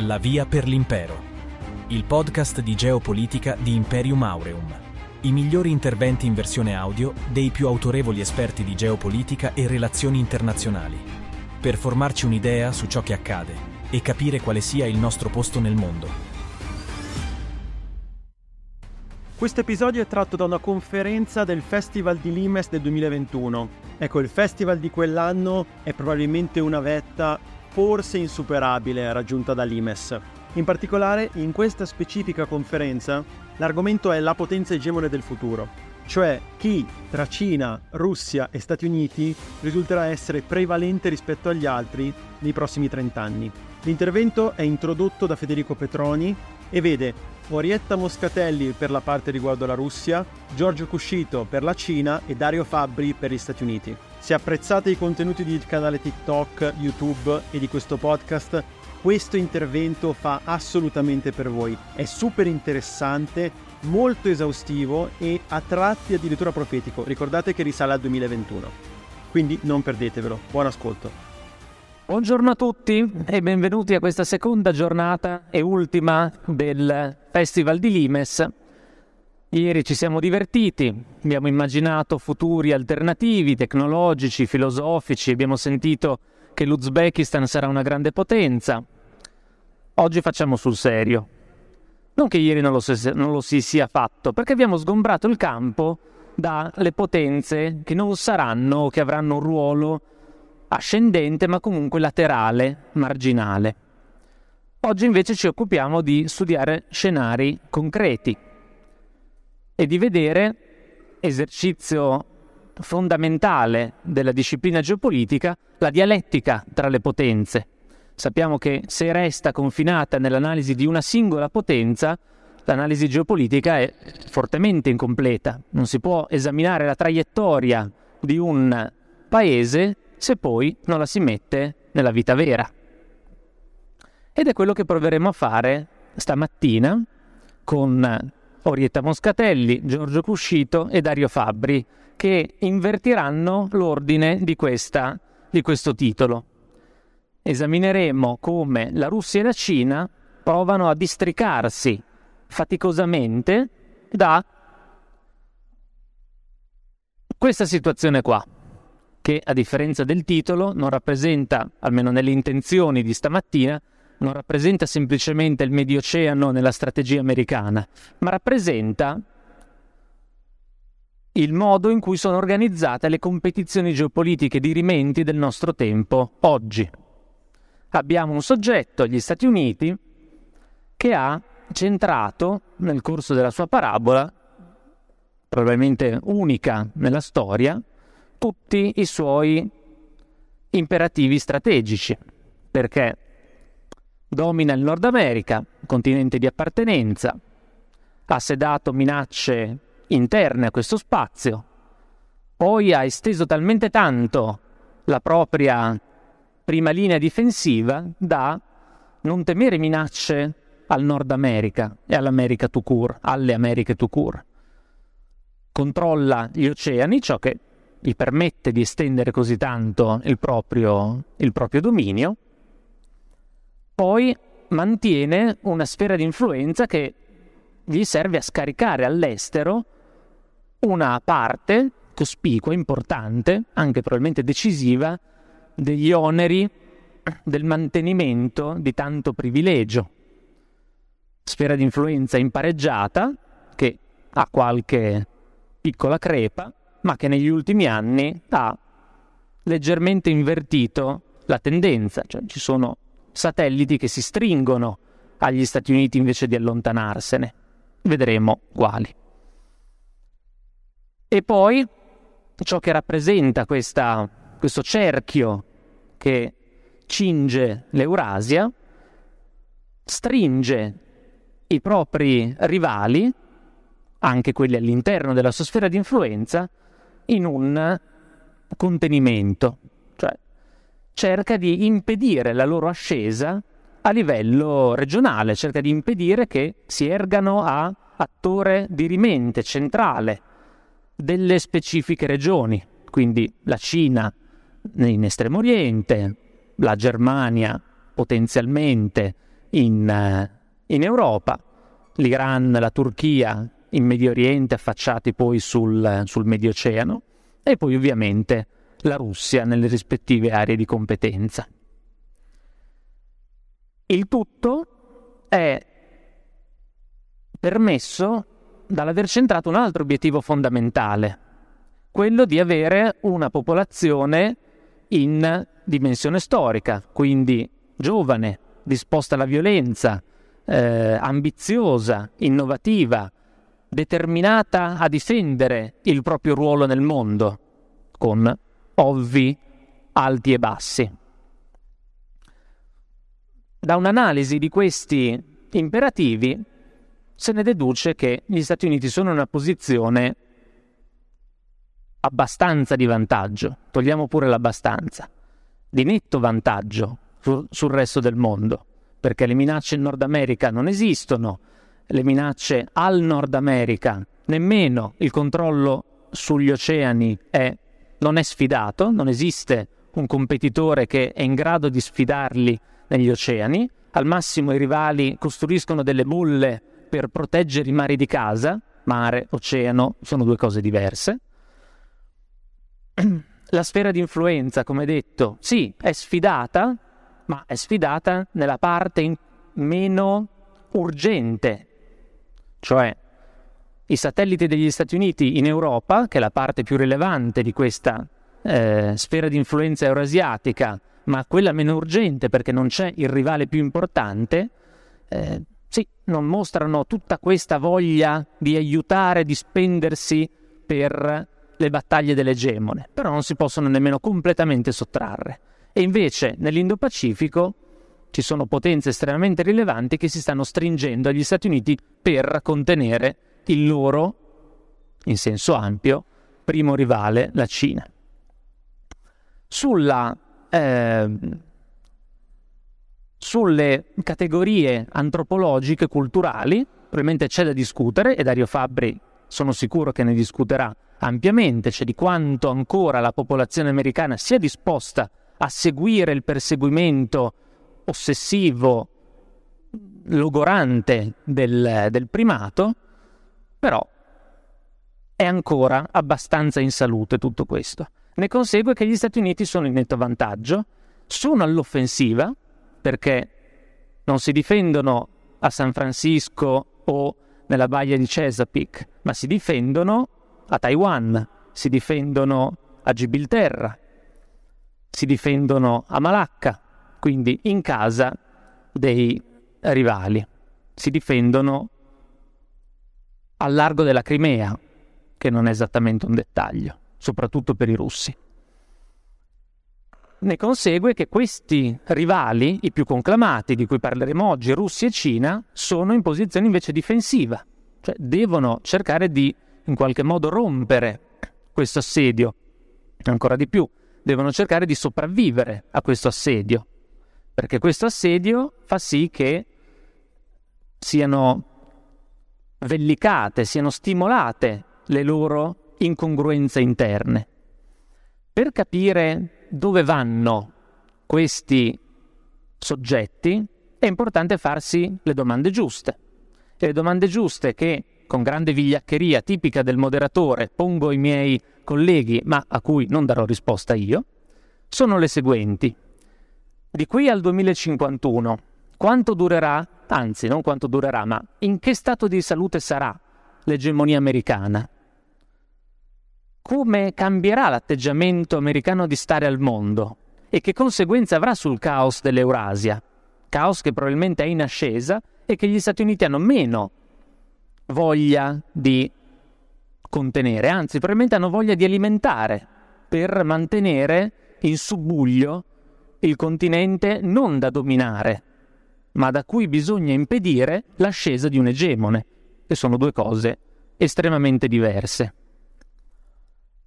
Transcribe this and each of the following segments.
La via per l'impero. Il podcast di geopolitica di Imperium Aureum. I migliori interventi in versione audio dei più autorevoli esperti di geopolitica e relazioni internazionali. Per formarci un'idea su ciò che accade e capire quale sia il nostro posto nel mondo. Questo episodio è tratto da una conferenza del Festival di Limes del 2021. Ecco, il festival di quell'anno è probabilmente una vetta forse insuperabile raggiunta da Limes. In particolare, in questa specifica conferenza, l'argomento è la potenza egemone del futuro, cioè chi tra Cina, Russia e Stati Uniti risulterà essere prevalente rispetto agli altri nei prossimi 30 anni. L'intervento è introdotto da Federico Petroni e vede Orietta Moscatelli per la parte riguardo la Russia, Giorgio Cuscito per la Cina e Dario Fabbri per gli Stati Uniti. Se apprezzate i contenuti del canale TikTok, YouTube e di questo podcast, questo intervento fa assolutamente per voi. È super interessante, molto esaustivo e a tratti addirittura profetico. Ricordate che risale al 2021. Quindi non perdetevelo. Buon ascolto. Buongiorno a tutti e benvenuti a questa seconda giornata e ultima del Festival di Limes Ieri ci siamo divertiti, abbiamo immaginato futuri alternativi, tecnologici, filosofici, abbiamo sentito che l'Uzbekistan sarà una grande potenza. Oggi facciamo sul serio. Non che ieri non lo, si, non lo si sia fatto, perché abbiamo sgombrato il campo dalle potenze che non saranno o che avranno un ruolo ascendente ma comunque laterale, marginale. Oggi invece ci occupiamo di studiare scenari concreti, e di vedere esercizio fondamentale della disciplina geopolitica la dialettica tra le potenze. Sappiamo che se resta confinata nell'analisi di una singola potenza, l'analisi geopolitica è fortemente incompleta. Non si può esaminare la traiettoria di un paese se poi non la si mette nella vita vera. Ed è quello che proveremo a fare stamattina con Orietta Moscatelli, Giorgio Cuscito e Dario Fabbri, che invertiranno l'ordine di, questa, di questo titolo. Esamineremo come la Russia e la Cina provano a districarsi faticosamente da questa situazione qua, che a differenza del titolo non rappresenta, almeno nelle intenzioni di stamattina, non rappresenta semplicemente il Medio Oceano nella strategia americana, ma rappresenta il modo in cui sono organizzate le competizioni geopolitiche dirimenti del nostro tempo oggi. Abbiamo un soggetto, gli Stati Uniti, che ha centrato nel corso della sua parabola, probabilmente unica nella storia, tutti i suoi imperativi strategici, perché Domina il Nord America, continente di appartenenza, ha sedato minacce interne a questo spazio, poi ha esteso talmente tanto la propria prima linea difensiva da non temere minacce al Nord America e all'America to cure, alle Americhe to cure. Controlla gli oceani, ciò che gli permette di estendere così tanto il proprio, il proprio dominio, poi mantiene una sfera di influenza che gli serve a scaricare all'estero una parte cospicua, importante, anche probabilmente decisiva, degli oneri del mantenimento di tanto privilegio. Sfera di influenza impareggiata, che ha qualche piccola crepa, ma che negli ultimi anni ha leggermente invertito la tendenza, cioè ci sono satelliti che si stringono agli Stati Uniti invece di allontanarsene. Vedremo quali. E poi ciò che rappresenta questa, questo cerchio che cinge l'Eurasia stringe i propri rivali, anche quelli all'interno della sua sfera di influenza, in un contenimento, cerca di impedire la loro ascesa a livello regionale, cerca di impedire che si ergano a attore dirimente, centrale delle specifiche regioni, quindi la Cina in Estremo Oriente, la Germania potenzialmente in, eh, in Europa, l'Iran, la Turchia in Medio Oriente affacciati poi sul, sul Medio Oceano e poi ovviamente la Russia nelle rispettive aree di competenza. Il tutto è permesso dall'aver centrato un altro obiettivo fondamentale, quello di avere una popolazione in dimensione storica, quindi giovane, disposta alla violenza, eh, ambiziosa, innovativa, determinata a difendere il proprio ruolo nel mondo, con ovvi alti e bassi. Da un'analisi di questi imperativi se ne deduce che gli Stati Uniti sono in una posizione abbastanza di vantaggio, togliamo pure l'abbastanza, di netto vantaggio sul, sul resto del mondo, perché le minacce in Nord America non esistono, le minacce al Nord America nemmeno, il controllo sugli oceani è, non è sfidato, non esiste un competitore che è in grado di sfidarli negli oceani, al massimo i rivali costruiscono delle bolle per proteggere i mari di casa, mare, oceano, sono due cose diverse. La sfera di influenza, come detto, sì, è sfidata, ma è sfidata nella parte meno urgente, cioè i satelliti degli Stati Uniti in Europa, che è la parte più rilevante di questa eh, sfera di influenza eurasiatica, ma quella meno urgente perché non c'è il rivale più importante, eh, sì, non mostrano tutta questa voglia di aiutare, di spendersi per le battaglie dell'egemone, però non si possono nemmeno completamente sottrarre. E invece nell'Indo-Pacifico ci sono potenze estremamente rilevanti che si stanno stringendo agli Stati Uniti per contenere il loro, in senso ampio, primo rivale, la Cina. Sulla, eh, sulle categorie antropologiche, culturali, probabilmente c'è da discutere e Dario Fabbri sono sicuro che ne discuterà ampiamente, cioè di quanto ancora la popolazione americana sia disposta a seguire il perseguimento ossessivo, logorante del, del primato, però è ancora abbastanza in salute tutto questo. Ne consegue che gli Stati Uniti sono in netto vantaggio, sono all'offensiva, perché non si difendono a San Francisco o nella baia di Chesapeake, ma si difendono a Taiwan, si difendono a Gibilterra, si difendono a Malacca, quindi in casa dei rivali. Si difendono al largo della Crimea, che non è esattamente un dettaglio, soprattutto per i russi. Ne consegue che questi rivali, i più conclamati di cui parleremo oggi, Russia e Cina, sono in posizione invece difensiva, cioè devono cercare di in qualche modo rompere questo assedio, ancora di più, devono cercare di sopravvivere a questo assedio perché questo assedio fa sì che siano vellicate, siano stimolate le loro incongruenze interne. Per capire dove vanno questi soggetti è importante farsi le domande giuste. E le domande giuste che, con grande vigliaccheria tipica del moderatore, pongo ai miei colleghi, ma a cui non darò risposta io, sono le seguenti. Di qui al 2051, quanto durerà, anzi non quanto durerà, ma in che stato di salute sarà l'egemonia americana? Come cambierà l'atteggiamento americano di stare al mondo? E che conseguenze avrà sul caos dell'Eurasia? Caos che probabilmente è in ascesa e che gli Stati Uniti hanno meno voglia di contenere, anzi probabilmente hanno voglia di alimentare per mantenere in subbuglio il continente non da dominare, ma da cui bisogna impedire l'ascesa di un egemone, che sono due cose estremamente diverse.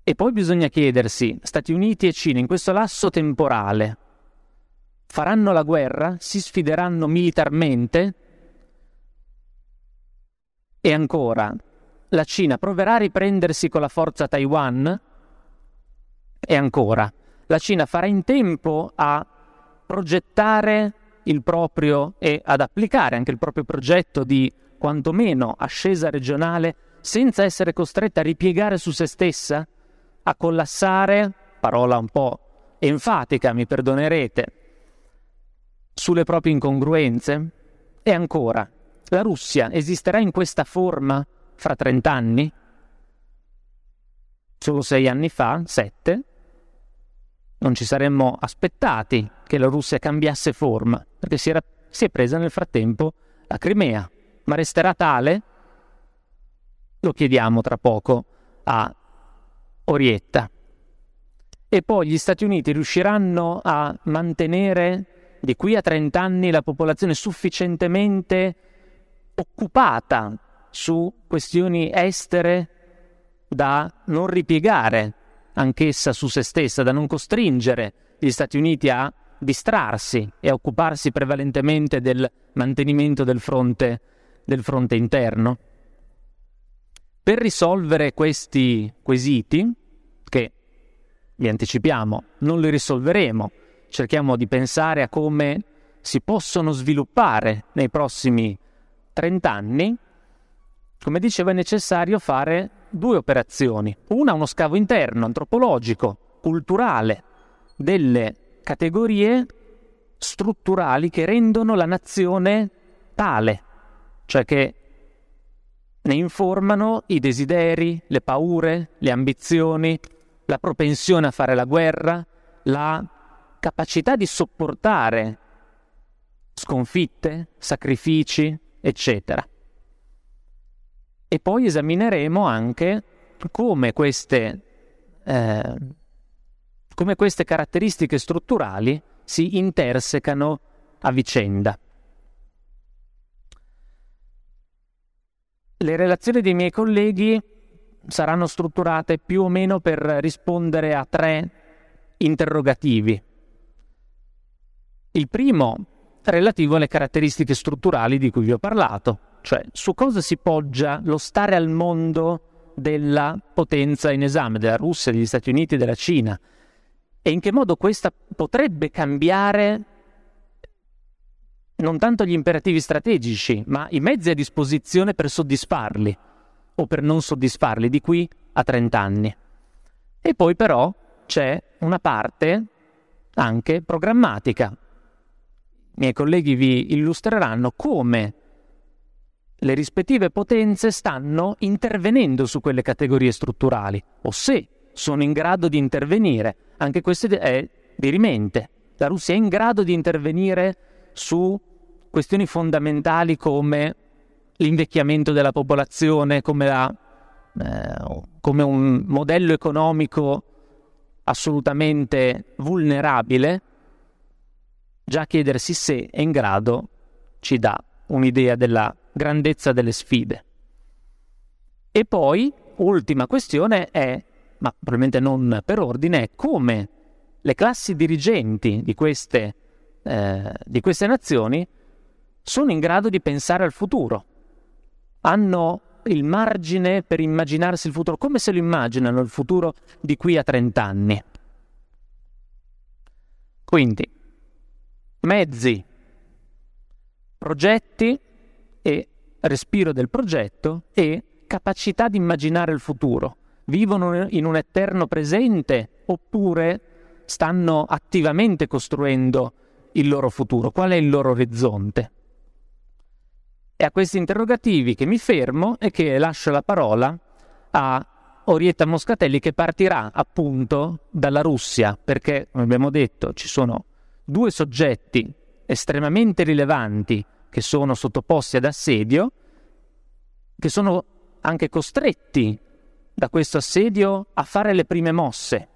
E poi bisogna chiedersi, Stati Uniti e Cina in questo lasso temporale, faranno la guerra? Si sfideranno militarmente? E ancora, la Cina proverà a riprendersi con la forza Taiwan? E ancora, la Cina farà in tempo a progettare il proprio e ad applicare anche il proprio progetto di quantomeno ascesa regionale senza essere costretta a ripiegare su se stessa, a collassare, parola un po' enfatica, mi perdonerete, sulle proprie incongruenze? E ancora, la Russia esisterà in questa forma fra 30 anni? Solo sei anni fa, sette, non ci saremmo aspettati che la Russia cambiasse forma, perché si, era, si è presa nel frattempo la Crimea, ma resterà tale? Lo chiediamo tra poco a Orietta. E poi gli Stati Uniti riusciranno a mantenere di qui a 30 anni la popolazione sufficientemente occupata su questioni estere da non ripiegare anch'essa su se stessa, da non costringere gli Stati Uniti a distrarsi e occuparsi prevalentemente del mantenimento del fronte, del fronte interno. Per risolvere questi quesiti, che vi anticipiamo, non li risolveremo, cerchiamo di pensare a come si possono sviluppare nei prossimi 30 anni, come dicevo è necessario fare due operazioni. Una, uno scavo interno, antropologico, culturale, delle categorie strutturali che rendono la nazione tale, cioè che ne informano i desideri, le paure, le ambizioni, la propensione a fare la guerra, la capacità di sopportare sconfitte, sacrifici, eccetera. E poi esamineremo anche come queste, eh, come queste caratteristiche strutturali si intersecano a vicenda. Le relazioni dei miei colleghi saranno strutturate più o meno per rispondere a tre interrogativi. Il primo relativo alle caratteristiche strutturali di cui vi ho parlato, cioè su cosa si poggia lo stare al mondo della potenza in esame, della Russia, degli Stati Uniti, della Cina, e in che modo questa potrebbe cambiare non tanto gli imperativi strategici, ma i mezzi a disposizione per soddisfarli o per non soddisfarli di qui a 30 anni. E poi però c'è una parte anche programmatica. I miei colleghi vi illustreranno come le rispettive potenze stanno intervenendo su quelle categorie strutturali o se sono in grado di intervenire. Anche questo è dirimente. La Russia è in grado di intervenire su questioni fondamentali come l'invecchiamento della popolazione, come, la, eh, come un modello economico assolutamente vulnerabile, già chiedersi se è in grado ci dà un'idea della grandezza delle sfide. E poi, ultima questione è, ma probabilmente non per ordine, è come le classi dirigenti di queste, eh, di queste nazioni sono in grado di pensare al futuro. Hanno il margine per immaginarsi il futuro, come se lo immaginano il futuro di qui a 30 anni. Quindi, mezzi, progetti e respiro del progetto e capacità di immaginare il futuro. Vivono in un eterno presente oppure stanno attivamente costruendo il loro futuro? Qual è il loro orizzonte? È a questi interrogativi che mi fermo e che lascio la parola a Orietta Moscatelli che partirà appunto dalla Russia, perché, come abbiamo detto, ci sono due soggetti estremamente rilevanti che sono sottoposti ad assedio, che sono anche costretti da questo assedio a fare le prime mosse.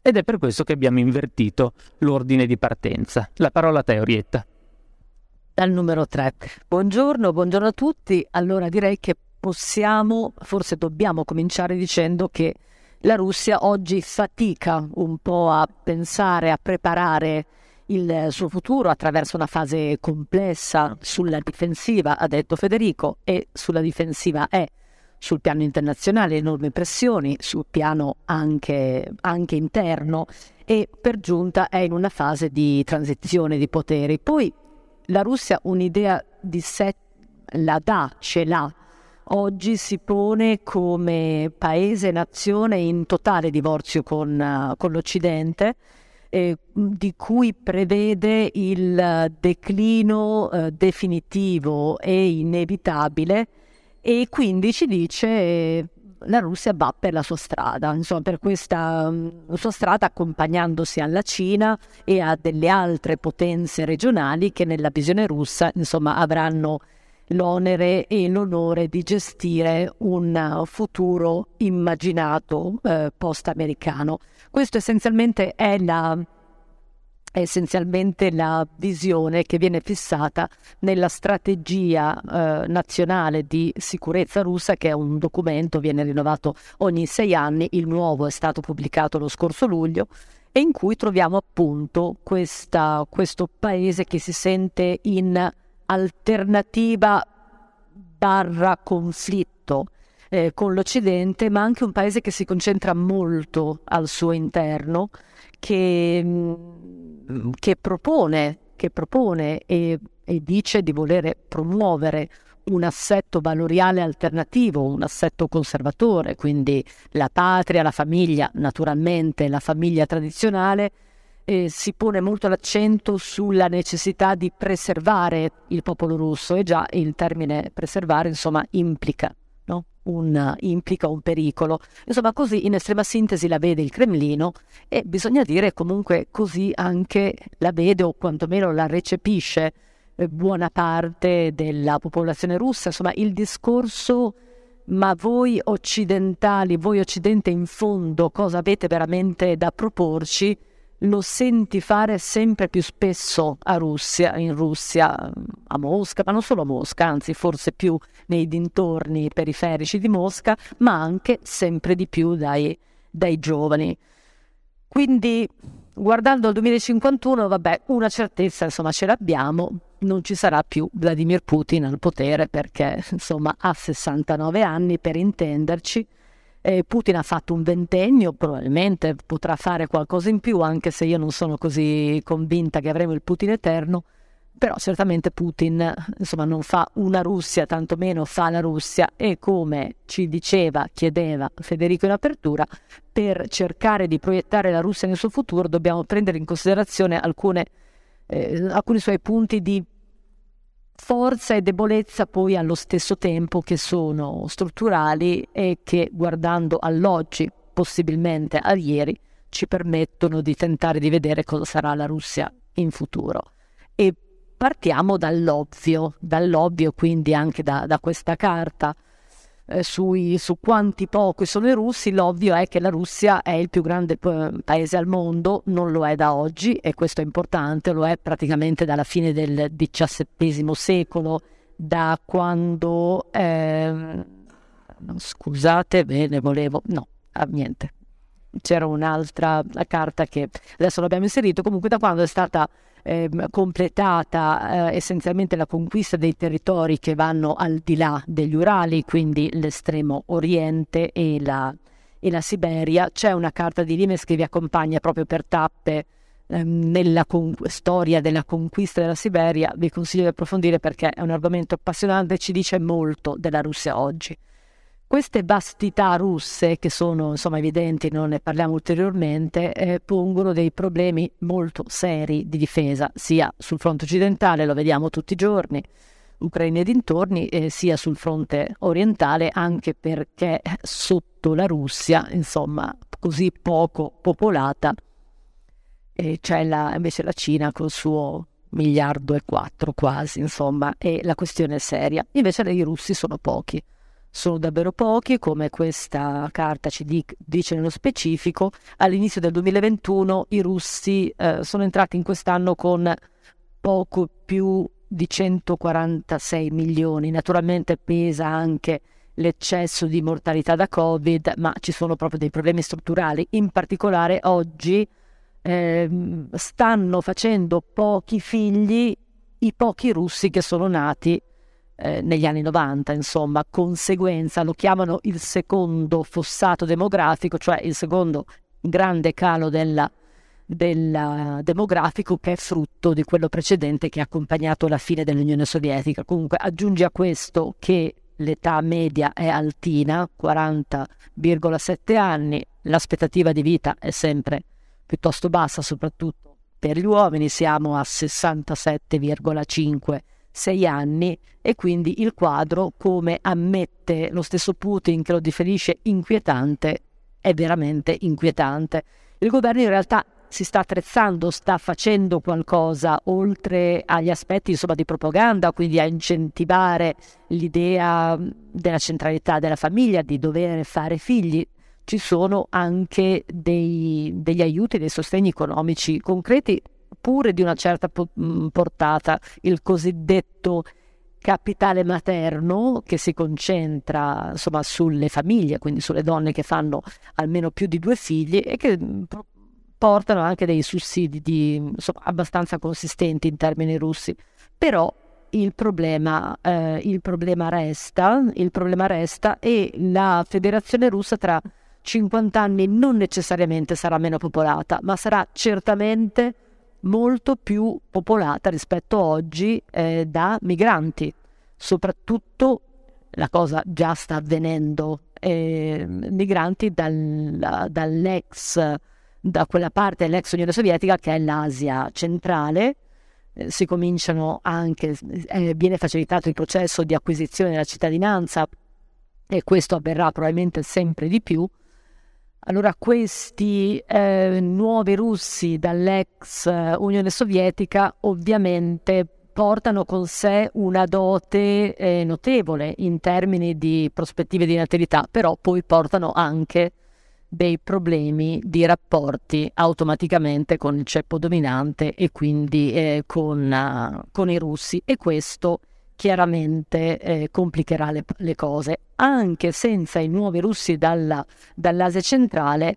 Ed è per questo che abbiamo invertito l'ordine di partenza. La parola a te, Orietta. Dal numero 3. Buongiorno, buongiorno a tutti. Allora direi che possiamo, forse dobbiamo cominciare dicendo che la Russia oggi fatica un po' a pensare, a preparare il suo futuro attraverso una fase complessa sulla difensiva, ha detto Federico, e sulla difensiva è sul piano internazionale, enormi pressioni, sul piano anche, anche interno e per giunta è in una fase di transizione di poteri. Poi la Russia un'idea di sé la dà, ce l'ha. Oggi si pone come paese-nazione in totale divorzio con, con l'Occidente, eh, di cui prevede il declino eh, definitivo e inevitabile e quindi ci dice la Russia va per la sua strada, insomma per questa um, sua strada accompagnandosi alla Cina e a delle altre potenze regionali che nella visione russa insomma avranno l'onere e l'onore di gestire un futuro immaginato eh, post-americano. Questo essenzialmente è la è essenzialmente la visione che viene fissata nella strategia eh, nazionale di sicurezza russa, che è un documento, viene rinnovato ogni sei anni, il nuovo è stato pubblicato lo scorso luglio, e in cui troviamo appunto questa, questo paese che si sente in alternativa barra conflitto eh, con l'Occidente, ma anche un paese che si concentra molto al suo interno, che mm, che propone, che propone e, e dice di volere promuovere un assetto valoriale alternativo, un assetto conservatore, quindi la patria, la famiglia, naturalmente la famiglia tradizionale, eh, si pone molto l'accento sulla necessità di preservare il popolo russo. E già il termine preservare insomma implica un, implica un pericolo. Insomma, così in estrema sintesi la vede il Cremlino e bisogna dire comunque così anche la vede o quantomeno la recepisce eh, buona parte della popolazione russa. Insomma, il discorso ma voi occidentali, voi occidente in fondo cosa avete veramente da proporci? Lo senti fare sempre più spesso a Russia, in Russia, a Mosca, ma non solo a Mosca, anzi forse più nei dintorni periferici di Mosca, ma anche sempre di più dai, dai giovani. Quindi guardando al 2051, vabbè, una certezza insomma ce l'abbiamo, non ci sarà più Vladimir Putin al potere perché insomma ha 69 anni per intenderci eh, Putin ha fatto un ventennio, probabilmente potrà fare qualcosa in più, anche se io non sono così convinta che avremo il Putin eterno, però certamente Putin insomma, non fa una Russia, tantomeno fa la Russia. E come ci diceva, chiedeva Federico in apertura, per cercare di proiettare la Russia nel suo futuro dobbiamo prendere in considerazione alcune, eh, alcuni suoi punti di forza e debolezza poi allo stesso tempo che sono strutturali e che guardando all'oggi, possibilmente a ieri, ci permettono di tentare di vedere cosa sarà la Russia in futuro. E partiamo dall'ovvio, dall'ovvio quindi anche da, da questa carta eh, sui, su quanti pochi sono i russi, l'ovvio è che la Russia è il più grande eh, paese al mondo, non lo è da oggi e questo è importante, lo è praticamente dalla fine del XVII secolo, da quando... Eh, scusate, bene, volevo... no, ah, niente. C'era un'altra carta che adesso l'abbiamo inserito, comunque da quando è stata eh, completata eh, essenzialmente la conquista dei territori che vanno al di là degli Urali, quindi l'estremo oriente e la, e la Siberia. C'è una carta di Limes che vi accompagna proprio per tappe ehm, nella con- storia della conquista della Siberia. Vi consiglio di approfondire perché è un argomento appassionante e ci dice molto della Russia oggi. Queste vastità russe, che sono insomma evidenti, non ne parliamo ulteriormente, eh, pongono dei problemi molto seri di difesa, sia sul fronte occidentale, lo vediamo tutti i giorni, Ucraina e dintorni, eh, sia sul fronte orientale, anche perché sotto la Russia, insomma, così poco popolata, eh, c'è la, invece la Cina col suo miliardo e quattro quasi, insomma, e la questione è seria. Invece i russi sono pochi sono davvero pochi, come questa carta ci dice nello specifico. All'inizio del 2021 i russi eh, sono entrati in quest'anno con poco più di 146 milioni. Naturalmente pesa anche l'eccesso di mortalità da Covid, ma ci sono proprio dei problemi strutturali. In particolare oggi eh, stanno facendo pochi figli i pochi russi che sono nati eh, negli anni 90, insomma, conseguenza, lo chiamano il secondo fossato demografico, cioè il secondo grande calo della, del demografico che è frutto di quello precedente che ha accompagnato la fine dell'Unione Sovietica. Comunque aggiungi a questo che l'età media è altina, 40,7 anni, l'aspettativa di vita è sempre piuttosto bassa, soprattutto per gli uomini, siamo a 67,5 sei anni e quindi il quadro, come ammette lo stesso Putin che lo definisce inquietante, è veramente inquietante. Il governo in realtà si sta attrezzando, sta facendo qualcosa oltre agli aspetti insomma, di propaganda, quindi a incentivare l'idea della centralità della famiglia, di dover fare figli. Ci sono anche dei, degli aiuti, dei sostegni economici concreti pure di una certa mm, portata, il cosiddetto capitale materno che si concentra insomma sulle famiglie, quindi sulle donne che fanno almeno più di due figli e che mm, portano anche dei sussidi di, insomma, abbastanza consistenti in termini russi. Però il problema, eh, il problema resta, il problema resta e la federazione russa tra 50 anni non necessariamente sarà meno popolata, ma sarà certamente molto più popolata rispetto oggi eh, da migranti, soprattutto la cosa già sta avvenendo, eh, migranti dal, dall'ex, da quella parte dell'ex Unione Sovietica che è l'Asia centrale, eh, si cominciano anche, eh, viene facilitato il processo di acquisizione della cittadinanza e questo avverrà probabilmente sempre di più, allora questi eh, nuovi russi dall'ex eh, Unione Sovietica ovviamente portano con sé una dote eh, notevole in termini di prospettive di natalità, però poi portano anche dei problemi di rapporti automaticamente con il ceppo dominante e quindi eh, con, uh, con i russi. E questo chiaramente eh, complicherà le, le, cose. Anche senza i nuovi russi dalla, dall'Asia centrale,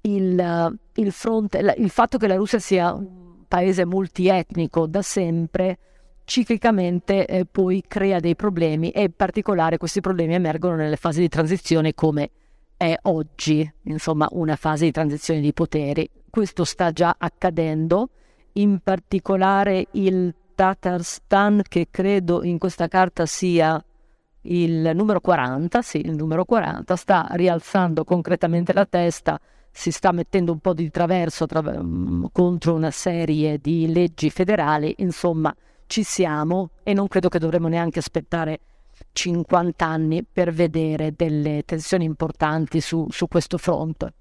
il, il, fronte, il fatto che la Russia sia un paese multietnico da sempre, ciclicamente eh, poi crea dei problemi e in particolare questi problemi emergono nelle fasi di transizione come è oggi, insomma una fase di transizione di poteri. Questo sta già accadendo, in particolare il Tatarstan che credo in questa carta sia il numero 40, sì, il numero 40, sta rialzando concretamente la testa, si sta mettendo un po' di traverso tra, um, contro una serie di leggi federali, insomma ci siamo e non credo che dovremmo neanche aspettare 50 anni per vedere delle tensioni importanti su, su questo fronte.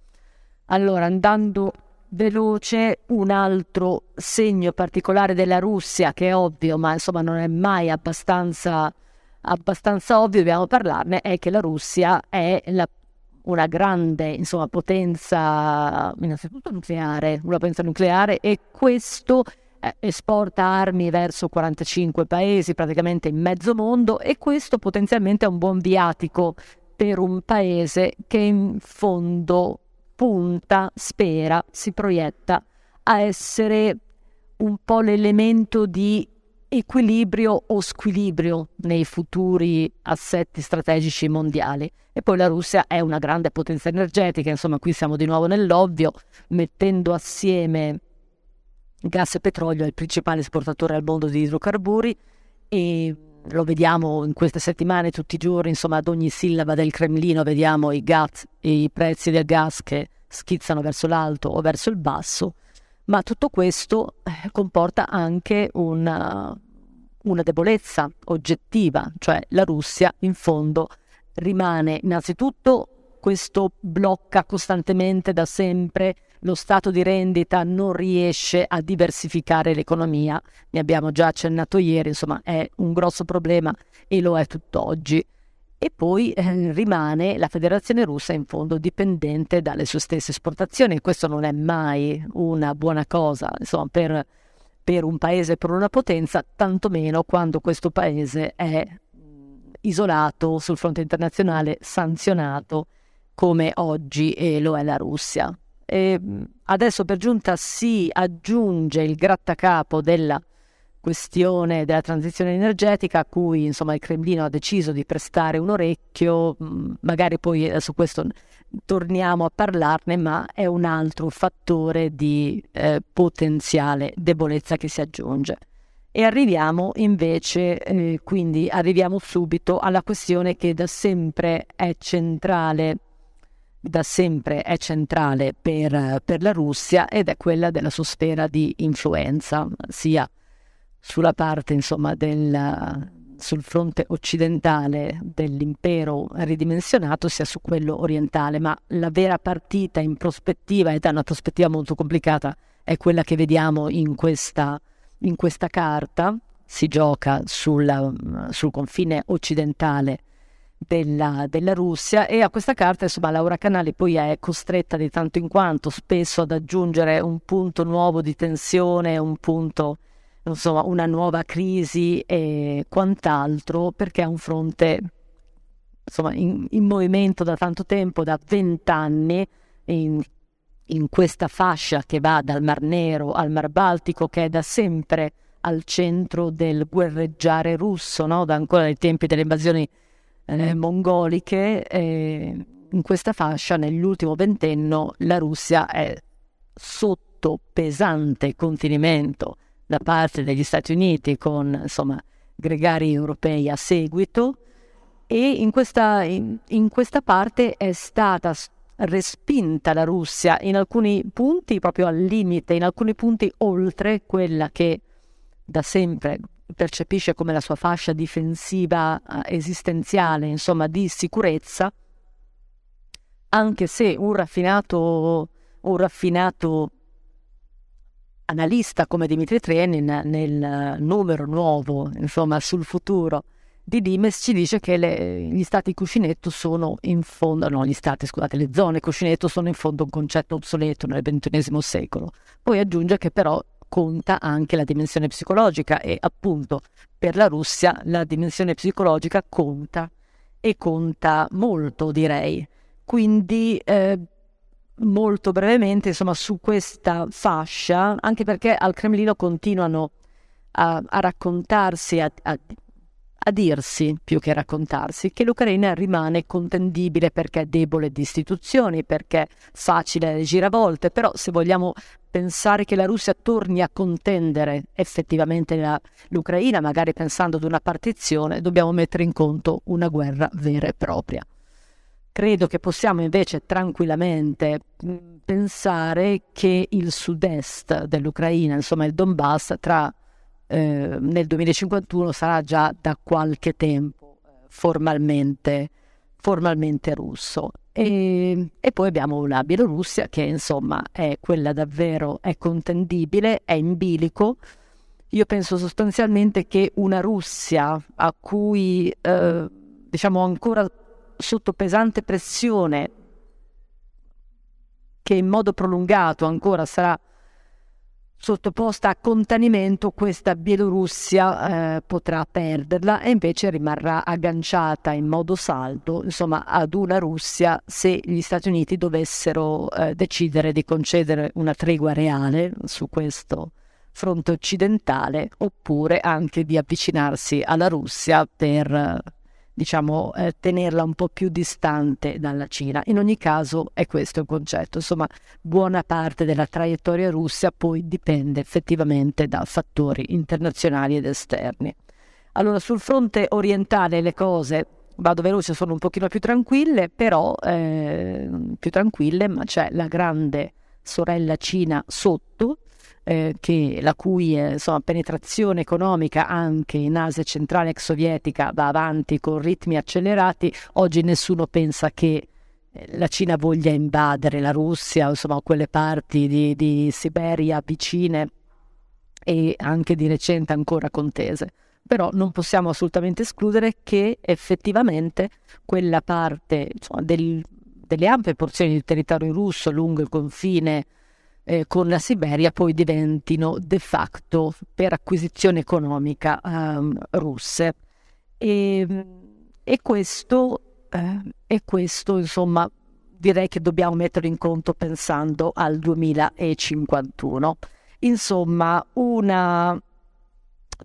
Allora, andando veloce un altro segno particolare della Russia che è ovvio ma insomma non è mai abbastanza, abbastanza ovvio dobbiamo parlarne è che la Russia è la, una grande insomma, potenza innanzitutto nucleare una potenza nucleare e questo eh, esporta armi verso 45 paesi praticamente in mezzo mondo e questo potenzialmente è un buon viatico per un paese che in fondo punta, spera, si proietta a essere un po' l'elemento di equilibrio o squilibrio nei futuri assetti strategici mondiali. E poi la Russia è una grande potenza energetica, insomma qui siamo di nuovo nell'ovvio, mettendo assieme gas e petrolio è il principale esportatore al mondo di idrocarburi e lo vediamo in queste settimane tutti i giorni, insomma ad ogni sillaba del Cremlino vediamo i, gas, i prezzi del gas che schizzano verso l'alto o verso il basso, ma tutto questo eh, comporta anche una, una debolezza oggettiva, cioè la Russia in fondo rimane innanzitutto questo blocca costantemente da sempre lo stato di rendita non riesce a diversificare l'economia, ne abbiamo già accennato ieri, insomma è un grosso problema e lo è tutt'oggi. E poi eh, rimane la Federazione russa in fondo dipendente dalle sue stesse esportazioni, questo non è mai una buona cosa insomma, per, per un paese, per una potenza, tantomeno quando questo paese è isolato sul fronte internazionale, sanzionato come oggi e lo è la Russia. E adesso per giunta si aggiunge il grattacapo della questione della transizione energetica a cui insomma il Cremlino ha deciso di prestare un orecchio, magari poi eh, su questo torniamo a parlarne, ma è un altro fattore di eh, potenziale debolezza che si aggiunge. E arriviamo invece, eh, quindi arriviamo subito alla questione che da sempre è centrale, da sempre è centrale per, per la Russia ed è quella della sua sfera di influenza, sia sulla parte insomma del, sul fronte occidentale dell'impero ridimensionato sia su quello orientale, ma la vera partita in prospettiva, ed è una prospettiva molto complicata, è quella che vediamo in questa, in questa carta, si gioca sulla, sul confine occidentale della, della, Russia e a questa carta insomma Laura Canali poi è costretta di tanto in quanto spesso ad aggiungere un punto nuovo di tensione, un punto insomma, una nuova crisi e quant'altro, perché è un fronte insomma, in, in movimento da tanto tempo, da vent'anni, in, in questa fascia che va dal Mar Nero al Mar Baltico, che è da sempre al centro del guerreggiare russo, no? da ancora dai tempi delle invasioni eh, mongoliche. Eh, in questa fascia, nell'ultimo ventennio, la Russia è sotto pesante contenimento da parte degli Stati Uniti con insomma, gregari europei a seguito e in questa, in, in questa parte è stata respinta la Russia in alcuni punti proprio al limite, in alcuni punti oltre quella che da sempre percepisce come la sua fascia difensiva eh, esistenziale, insomma di sicurezza, anche se un raffinato, un raffinato analista come Dimitri Trenin nel numero nuovo, insomma, sul futuro di Dimes ci dice che le, gli stati cuscinetto sono in fondo, no, gli stati, scusate, le zone cuscinetto sono in fondo un concetto obsoleto nel XXI secolo. Poi aggiunge che però conta anche la dimensione psicologica e appunto per la Russia la dimensione psicologica conta e conta molto, direi. Quindi eh, molto brevemente insomma, su questa fascia, anche perché al Cremlino continuano a, a raccontarsi, a, a, a, dirsi più che raccontarsi, che l'Ucraina rimane contendibile perché è debole di istituzioni, perché è facile le giravolte, però se vogliamo pensare che la Russia torni a contendere effettivamente la, l'Ucraina, magari pensando ad una partizione, dobbiamo mettere in conto una guerra vera e propria. Credo che possiamo invece tranquillamente pensare che il sud-est dell'Ucraina, insomma il Donbass, tra, eh, nel 2051 sarà già da qualche tempo eh, formalmente, formalmente russo. E, e, poi abbiamo una Bielorussia che insomma è quella davvero è contendibile, è in bilico. Io penso sostanzialmente che una Russia a cui eh, diciamo ancora sotto pesante pressione che in modo prolungato ancora sarà sottoposta a contenimento, questa Bielorussia eh, potrà perderla e invece rimarrà agganciata in modo saldo insomma, ad una Russia se gli Stati Uniti dovessero eh, decidere di concedere una tregua reale su questo fronte occidentale oppure anche di avvicinarsi alla Russia per diciamo, eh, tenerla un po' più distante dalla Cina. In ogni caso è questo il concetto. Insomma, buona parte della traiettoria russa poi dipende effettivamente da fattori internazionali ed esterni. Allora, sul fronte orientale le cose, vado veloce, sono un pochino più tranquille, però eh, più tranquille, ma c'è la grande sorella Cina sotto, eh, che, la cui eh, insomma, penetrazione economica anche in Asia centrale ex sovietica va avanti con ritmi accelerati, oggi nessuno pensa che eh, la Cina voglia invadere la Russia, insomma quelle parti di, di Siberia vicine e anche di recente ancora contese. Però non possiamo assolutamente escludere che effettivamente quella parte insomma, del, delle ampie porzioni di territorio russo lungo il confine eh, con la Siberia poi diventino de facto per acquisizione economica um, russe. E, e questo, eh, e questo insomma direi che dobbiamo metterlo in conto pensando al 2051. Insomma, una,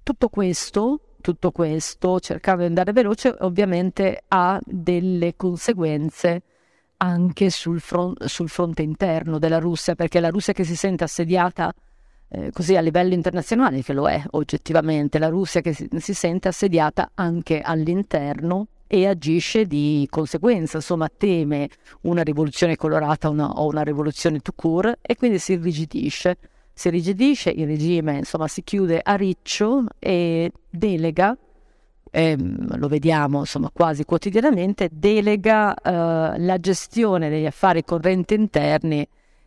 tutto questo tutto questo, cercando di andare veloce, ovviamente ha delle conseguenze anche sul, front- sul fronte interno della Russia, perché la Russia che si sente assediata eh, così a livello internazionale, che lo è oggettivamente, la Russia che si, si sente assediata anche all'interno e agisce di conseguenza, insomma teme una rivoluzione colorata una, o una rivoluzione tout court e quindi si irrigidisce. Si irrigidisce, il regime insomma si chiude a riccio e delega, ehm, lo vediamo insomma quasi quotidianamente, delega eh, la gestione degli affari correnti interni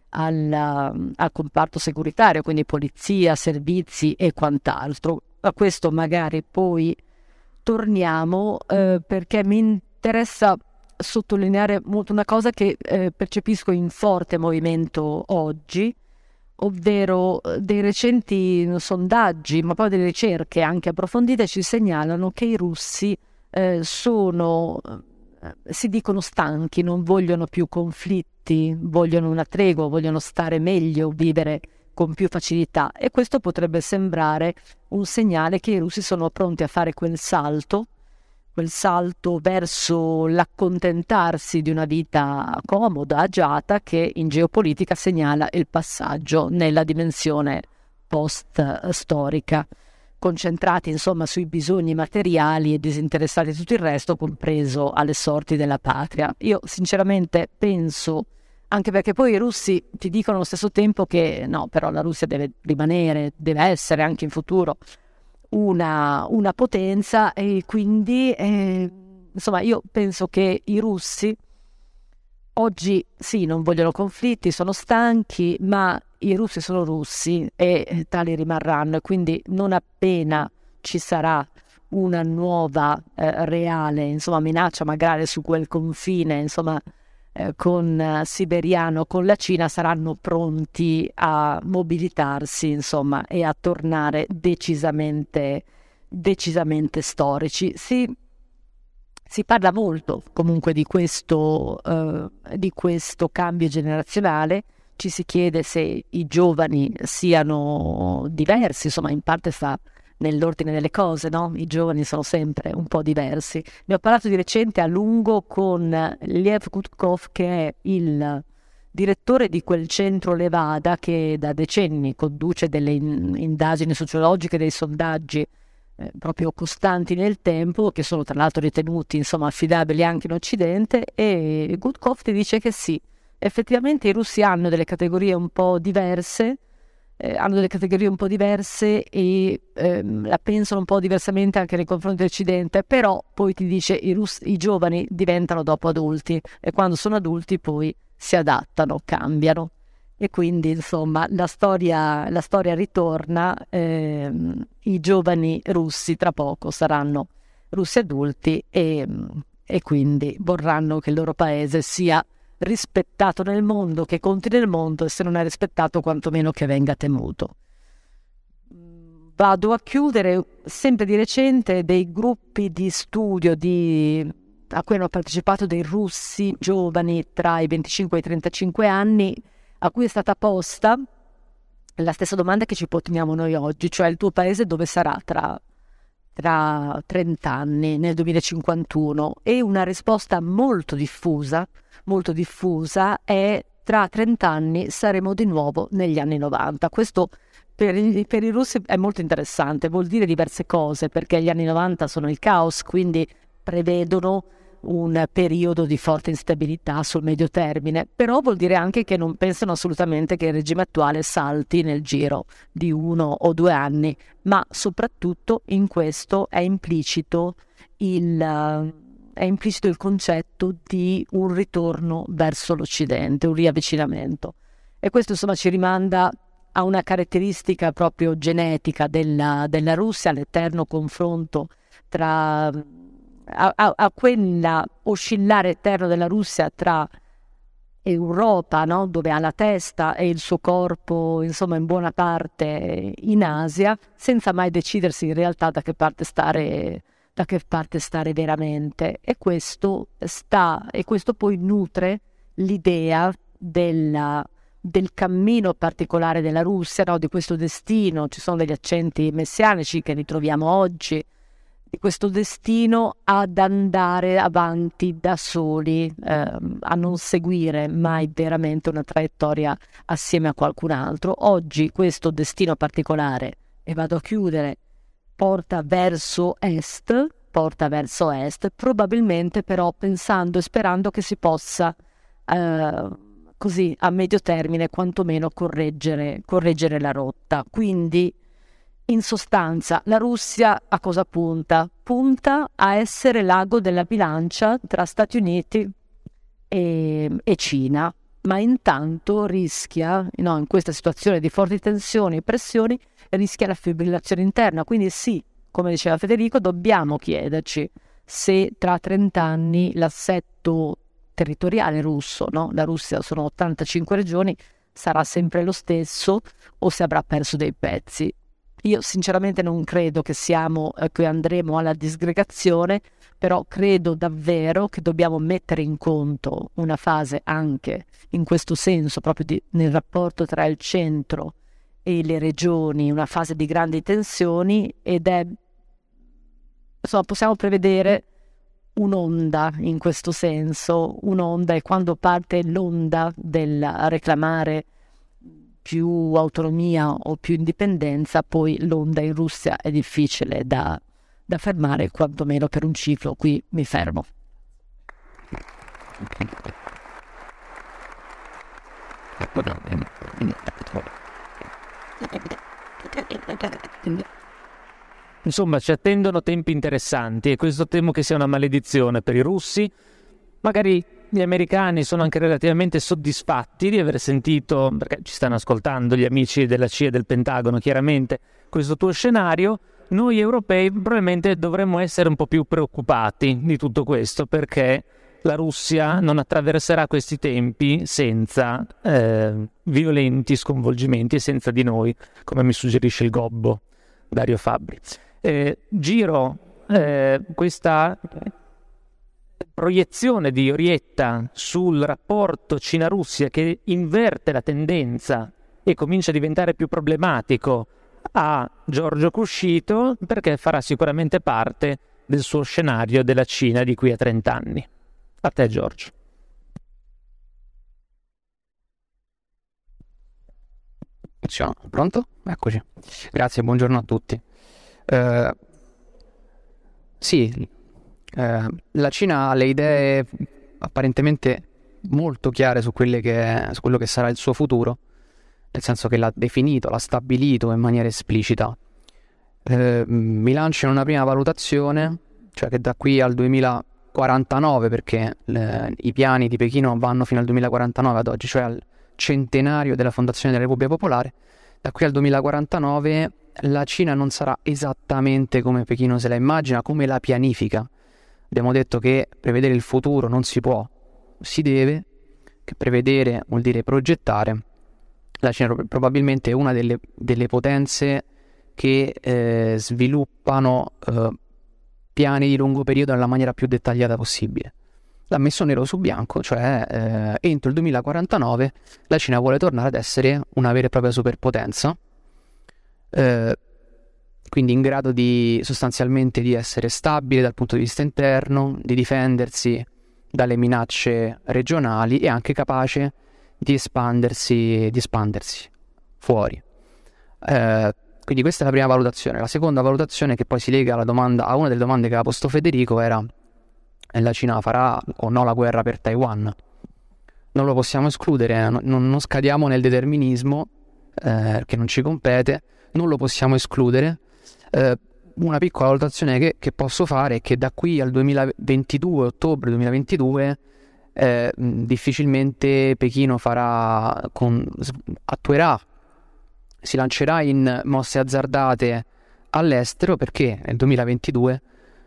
alla, al comparto securitario, quindi polizia, servizi e quant'altro. A questo magari poi torniamo eh, perché mi interessa sottolineare molto una cosa che eh, percepisco in forte movimento oggi, ovvero eh, dei recenti sondaggi, ma poi delle ricerche anche approfondite ci segnalano che i russi eh, sono, eh, si dicono stanchi, non vogliono più conflitti, vogliono una tregua, vogliono stare meglio, vivere con più facilità. E questo potrebbe sembrare un segnale che i russi sono pronti a fare quel salto quel salto verso l'accontentarsi di una vita comoda, agiata, che in geopolitica segnala il passaggio nella dimensione post-storica, concentrati insomma sui bisogni materiali e disinteressati di tutto il resto, compreso alle sorti della patria. Io sinceramente penso, anche perché poi i russi ti dicono allo stesso tempo che no, però la Russia deve rimanere, deve essere anche in futuro una, una potenza e quindi eh, insomma io penso che i russi oggi sì non vogliono conflitti, sono stanchi, ma i russi sono russi e eh, tali rimarranno e quindi non appena ci sarà una nuova eh, reale insomma, minaccia magari su quel confine insomma eh, con eh, Siberiano, con la Cina, saranno pronti a mobilitarsi, insomma, e a tornare decisamente, decisamente storici. Si, si parla molto comunque di questo, eh, di questo cambio generazionale, ci si chiede se i giovani siano diversi, insomma, in parte fa nell'ordine delle cose, no? I giovani sono sempre un po' diversi. Ne ho parlato di recente a lungo con Liev Gutkov, che è il direttore di quel centro Levada che da decenni conduce delle in- indagini sociologiche, dei sondaggi eh, proprio costanti nel tempo, che sono tra l'altro ritenuti insomma affidabili anche in Occidente, e Gutkov ti dice che sì, effettivamente i russi hanno delle categorie un po' diverse, eh, hanno delle categorie un po' diverse e ehm, la pensano un po' diversamente anche nei confronti dell'Occidente, però poi ti dice i, rus- i giovani diventano dopo adulti e quando sono adulti poi si adattano, cambiano. E quindi insomma la storia, la storia ritorna, ehm, i giovani russi tra poco saranno russi adulti e, e quindi vorranno che il loro paese sia rispettato nel mondo, che conti nel mondo e se non è rispettato quantomeno che venga temuto. Vado a chiudere sempre di recente dei gruppi di studio di, a cui hanno partecipato dei russi giovani tra i 25 e i 35 anni, a cui è stata posta la stessa domanda che ci poniamo noi oggi, cioè il tuo paese dove sarà tra tra 30 anni, nel 2051, e una risposta molto diffusa, molto diffusa è tra 30 anni saremo di nuovo negli anni 90. Questo per i, per i russi è molto interessante, vuol dire diverse cose, perché gli anni 90 sono il caos, quindi prevedono un periodo di forte instabilità sul medio termine, però vuol dire anche che non pensano assolutamente che il regime attuale salti nel giro di uno o due anni, ma soprattutto in questo è implicito il, è implicito il concetto di un ritorno verso l'Occidente, un riavvicinamento. E questo insomma ci rimanda a una caratteristica proprio genetica della, della Russia, l'eterno confronto tra a, a, quella oscillare eterno della Russia tra Europa, no? dove ha la testa e il suo corpo, insomma, in buona parte in Asia, senza mai decidersi in realtà da che parte stare, che parte stare veramente. E questo sta, e questo poi nutre l'idea della del cammino particolare della Russia, no? di questo destino, ci sono degli accenti messianici che ritroviamo oggi, di questo destino ad andare avanti da soli, eh, a non seguire mai veramente una traiettoria assieme a qualcun altro. Oggi questo destino particolare, e vado a chiudere, porta verso est, porta verso est, probabilmente però pensando e sperando che si possa eh, così a medio termine quantomeno correggere, correggere la rotta. Quindi in sostanza la Russia a cosa punta? Punta a essere l'ago della bilancia tra Stati Uniti e, e Cina, ma intanto rischia, no, in questa situazione di forti tensioni e pressioni, rischia la fibrillazione interna. Quindi sì, come diceva Federico, dobbiamo chiederci se tra 30 anni l'assetto territoriale russo, no? la Russia sono 85 regioni, sarà sempre lo stesso o se avrà perso dei pezzi. Io sinceramente non credo che siamo, eh, che andremo alla disgregazione, però credo davvero che dobbiamo mettere in conto una fase anche in questo senso, proprio di, nel rapporto tra il centro e le regioni, una fase di grandi tensioni ed è, insomma, possiamo prevedere un'onda in questo senso, un'onda e quando parte l'onda del reclamare più autonomia o più indipendenza, poi l'onda in Russia è difficile da, da fermare, quantomeno per un ciclo. Qui mi fermo. Insomma, ci attendono tempi interessanti e questo temo che sia una maledizione per i russi. Magari gli americani sono anche relativamente soddisfatti di aver sentito, perché ci stanno ascoltando gli amici della CIA e del Pentagono, chiaramente, questo tuo scenario. Noi europei probabilmente dovremmo essere un po' più preoccupati di tutto questo perché la Russia non attraverserà questi tempi senza eh, violenti sconvolgimenti e senza di noi, come mi suggerisce il gobbo Dario Fabbri. Eh, giro eh, questa proiezione di Orietta sul rapporto Cina-Russia che inverte la tendenza e comincia a diventare più problematico a Giorgio Cuscito perché farà sicuramente parte del suo scenario della Cina di qui a 30 anni. A te Giorgio. Pronto? Eccoci. Grazie, buongiorno a tutti. Eh, sì, eh, la Cina ha le idee apparentemente molto chiare su, che, su, quello che sarà il suo futuro, nel senso che l'ha definito, l'ha stabilito in maniera esplicita. Eh, mi lancio in una prima valutazione, cioè che da qui al 2049, perché le, i piani di Pechino vanno fino al 2049 ad oggi, cioè al centenario della fondazione della Repubblica Popolare, da qui al 2049 la Cina non sarà esattamente come Pechino se la immagina, come la pianifica. Abbiamo detto che prevedere il futuro non si può, si deve, che prevedere vuol dire progettare. La Cina probabilmente è una delle, delle potenze che eh, sviluppano eh, piani di lungo periodo nella maniera più dettagliata possibile. L'ha messo nero su bianco, cioè eh, entro il 2049 la Cina vuole tornare ad essere una vera e propria superpotenza eh, quindi in grado di sostanzialmente di essere stabile dal punto di vista interno, di difendersi dalle minacce regionali e anche capace di espandersi, di espandersi fuori. Eh, quindi questa è la prima valutazione. La seconda valutazione che poi si lega domanda, a una delle domande che aveva posto Federico era la Cina farà o no la guerra per Taiwan? Non lo possiamo escludere, non, non scadiamo nel determinismo eh, che non ci compete, non lo possiamo escludere. Eh, una piccola valutazione che, che, posso fare è che da qui al 2022, ottobre 2022, eh, difficilmente Pechino farà con, attuerà, si lancerà in mosse azzardate all'estero perché nel 2022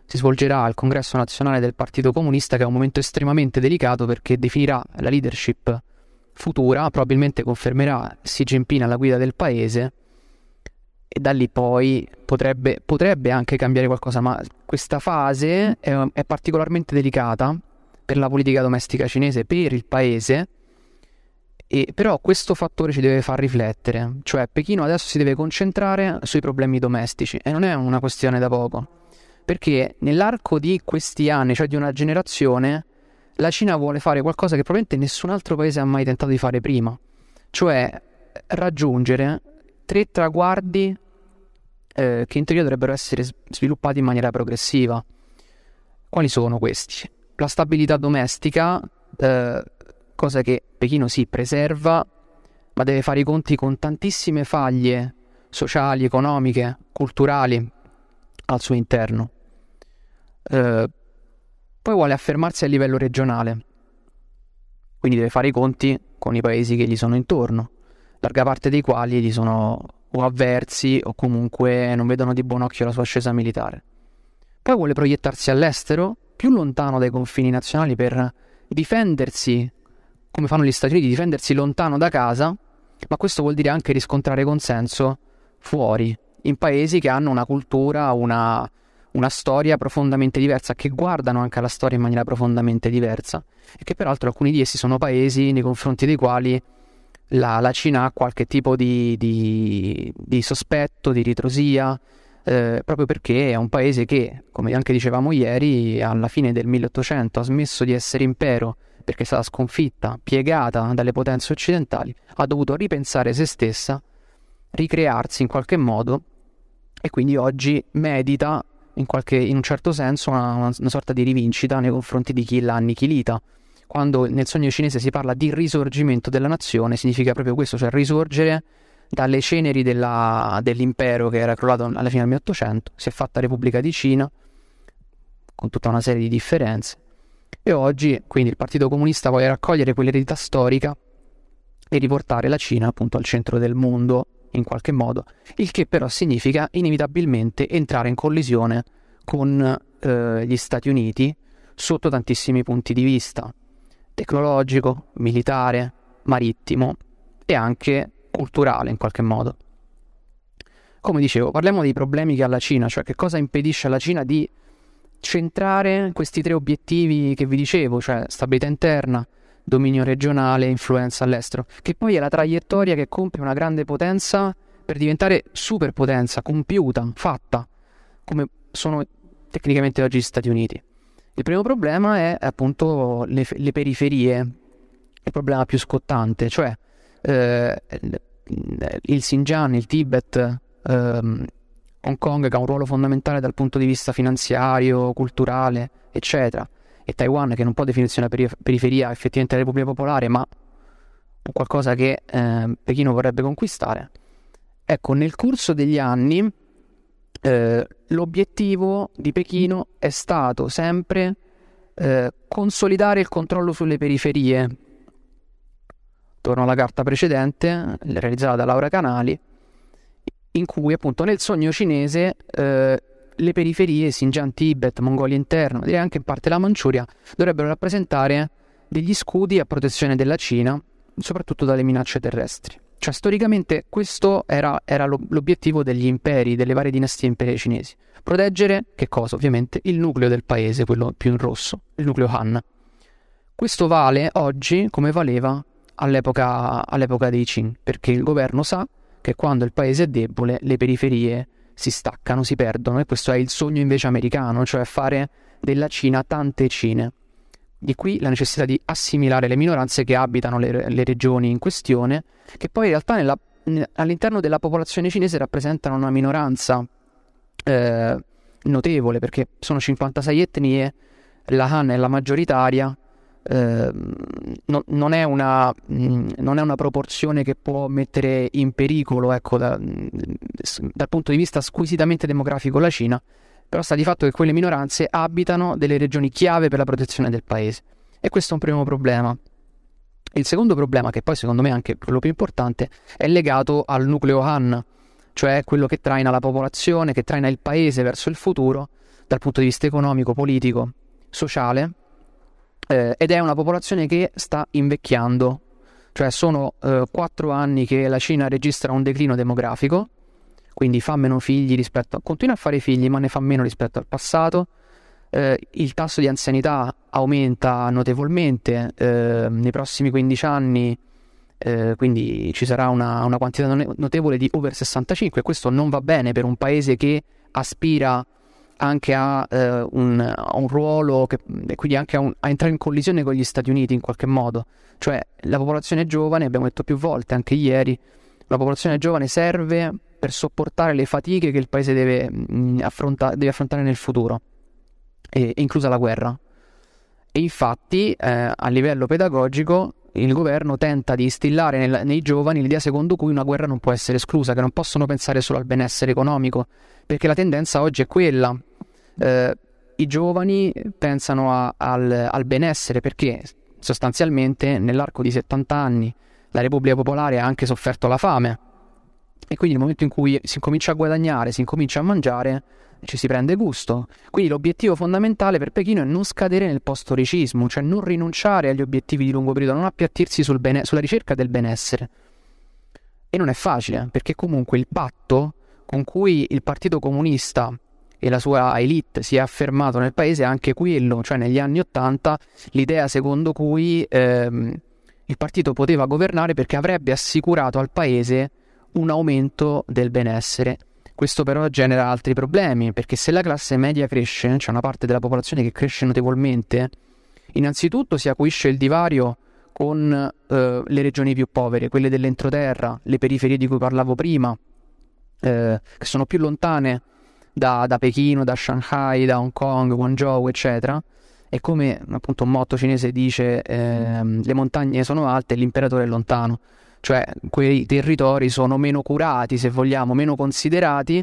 si svolgerà il congresso nazionale del Partito Comunista che è un momento estremamente delicato perché definirà la leadership futura, probabilmente confermerà Xi Jinping alla guida del paese e da lì poi potrebbe, potrebbe anche cambiare qualcosa, ma questa fase è, è, particolarmente delicata per la politica domestica cinese, per il paese E, però questo fattore ci deve far riflettere, cioè Pechino adesso si deve concentrare sui problemi domestici e non è una questione da poco, perché nell'arco di questi anni, cioè di una generazione, la Cina vuole fare qualcosa che probabilmente nessun altro paese ha mai tentato di fare prima, cioè raggiungere tre traguardi eh, che in teoria dovrebbero essere sviluppati in maniera progressiva. Quali sono questi? La stabilità domestica, eh, cosa che Pechino si preserva, ma deve fare i conti con tantissime faglie sociali, economiche, culturali al suo interno. Eh, poi vuole affermarsi a livello regionale, quindi deve fare i conti con i paesi che gli sono intorno, larga parte dei quali gli sono o avversi o comunque non vedono di buon occhio la sua ascesa militare. Poi vuole proiettarsi all'estero, più lontano dai confini nazionali per difendersi come fanno gli Stati Uniti, difendersi lontano da casa, ma questo vuol dire anche riscontrare consenso fuori, in paesi che hanno una cultura, una, una storia profondamente diversa, che guardano anche alla storia in maniera profondamente diversa e che peraltro alcuni di essi sono paesi nei confronti dei quali la, la Cina ha qualche tipo di, di, di sospetto, di ritrosia, eh, proprio perché è un paese che, come anche dicevamo ieri, alla fine del 1800 ha smesso di essere impero perché è stata sconfitta, piegata dalle potenze occidentali, ha dovuto ripensare se stessa, ricrearsi in qualche modo e quindi oggi medita in, qualche, in un certo senso una, una, sorta di rivincita nei confronti di chi l'ha annichilita. Quando nel sogno cinese si parla di risorgimento della nazione, significa proprio questo, cioè risorgere dalle ceneri della, dell'impero che era crollato alla fine del 1800, si è fatta Repubblica di Cina, con tutta una serie di differenze, e oggi quindi il Partito Comunista vuole raccogliere quell'eredità storica e riportare la Cina appunto al centro del mondo in qualche modo, il che però significa inevitabilmente entrare in collisione con eh, gli Stati Uniti sotto tantissimi punti di vista, tecnologico, militare, marittimo e anche culturale in qualche modo. Come dicevo, parliamo dei problemi che ha la Cina, cioè che cosa impedisce alla Cina di centrare questi tre obiettivi che vi dicevo, cioè stabilità interna, dominio regionale influenza all'estero, che poi è la traiettoria che compie una grande potenza per diventare superpotenza, compiuta, fatta, come sono tecnicamente oggi gli Stati Uniti. Il primo problema è appunto le, le periferie, il problema più scottante, cioè eh, il Xinjiang, il Tibet, ehm, Hong Kong che ha un ruolo fondamentale dal punto di vista finanziario, culturale, eccetera, e Taiwan che non può definirsi una perif- periferia effettivamente della Repubblica Popolare, ma qualcosa che eh, Pechino vorrebbe conquistare. Ecco, nel corso degli anni eh, l'obiettivo di Pechino è stato sempre eh, consolidare il controllo sulle periferie. Torno alla carta precedente, realizzata da Laura Canali, in cui appunto nel sogno cinese eh, le periferie, Xinjiang, Tibet, Mongolia interna, direi anche in parte la Manciuria, dovrebbero rappresentare degli scudi a protezione della Cina, soprattutto dalle minacce terrestri. Cioè storicamente questo era, era l'obiettivo degli imperi, delle varie dinastie imperiali cinesi. Proteggere, che cosa? Ovviamente il nucleo del paese, quello più in rosso, il nucleo Han. Questo vale oggi come valeva all'epoca, all'epoca dei Qing, perché il governo sa che quando il paese è debole le periferie si staccano, si perdono e questo è il sogno invece americano, cioè fare della Cina tante Cine. Di qui la necessità di assimilare le minoranze che abitano le, le regioni in questione, che poi in realtà nella, all'interno della popolazione cinese rappresentano una minoranza eh, notevole, perché sono 56 etnie, la Han è la maggioritaria, Ehm, no, non, è una, non, è una, proporzione che può mettere in pericolo, ecco, da, dal punto di vista squisitamente demografico la Cina, però sta di fatto che quelle minoranze abitano delle regioni chiave per la protezione del paese. E questo è un primo problema. Il secondo problema, che poi secondo me è anche quello più importante, è legato al nucleo Han, cioè quello che traina la popolazione, che traina il paese verso il futuro dal punto di vista economico, politico, sociale eh, ed è una popolazione che sta invecchiando, cioè sono eh, quattro anni che la Cina registra un declino demografico, quindi fa meno figli rispetto a... continua a fare figli ma ne fa meno rispetto al passato, eh, il tasso di anzianità aumenta notevolmente, eh, nei prossimi 15 anni eh, quindi ci sarà una, una, quantità notevole di over 65 questo non va bene per un paese che aspira anche a, eh, un, a un, ruolo che, e quindi anche a, un, a, entrare in collisione con gli Stati Uniti in qualche modo. Cioè la popolazione giovane abbiamo detto più volte anche ieri la popolazione giovane serve per sopportare le fatiche che il paese deve, mh, mm, affronta- deve affrontare nel futuro e, inclusa la guerra e infatti eh, a livello pedagogico il governo tenta di instillare nel, nei giovani l'idea secondo cui una guerra non può essere esclusa, che non possono pensare solo al benessere economico, perché la tendenza oggi è quella. Eh, I giovani pensano a, al, al benessere perché sostanzialmente nell'arco di 70 anni la Repubblica Popolare ha anche sofferto la fame e quindi nel momento in cui si incomincia a guadagnare, si incomincia a mangiare, ci si prende gusto. Quindi l'obiettivo fondamentale per Pechino è non scadere nel postoricismo, cioè non rinunciare agli obiettivi di lungo periodo, non appiattirsi sul bene- sulla ricerca del benessere. E non è facile, perché comunque il patto con cui il Partito Comunista e la sua elite si è affermato nel paese è anche quello, cioè negli anni Ottanta l'idea secondo cui ehm, il partito poteva governare perché avrebbe assicurato al paese un aumento del benessere questo però genera altri problemi, perché se la classe media cresce, c'è una parte della popolazione che cresce notevolmente, innanzitutto si acuisce il divario con eh, le regioni più povere, quelle dell'entroterra, le periferie di cui parlavo prima, eh, che sono più lontane da, da, Pechino, da Shanghai, da Hong Kong, Guangzhou, eccetera. E come appunto un motto cinese dice, eh, le montagne sono alte e l'imperatore è lontano cioè quei territori sono meno curati, se vogliamo, meno considerati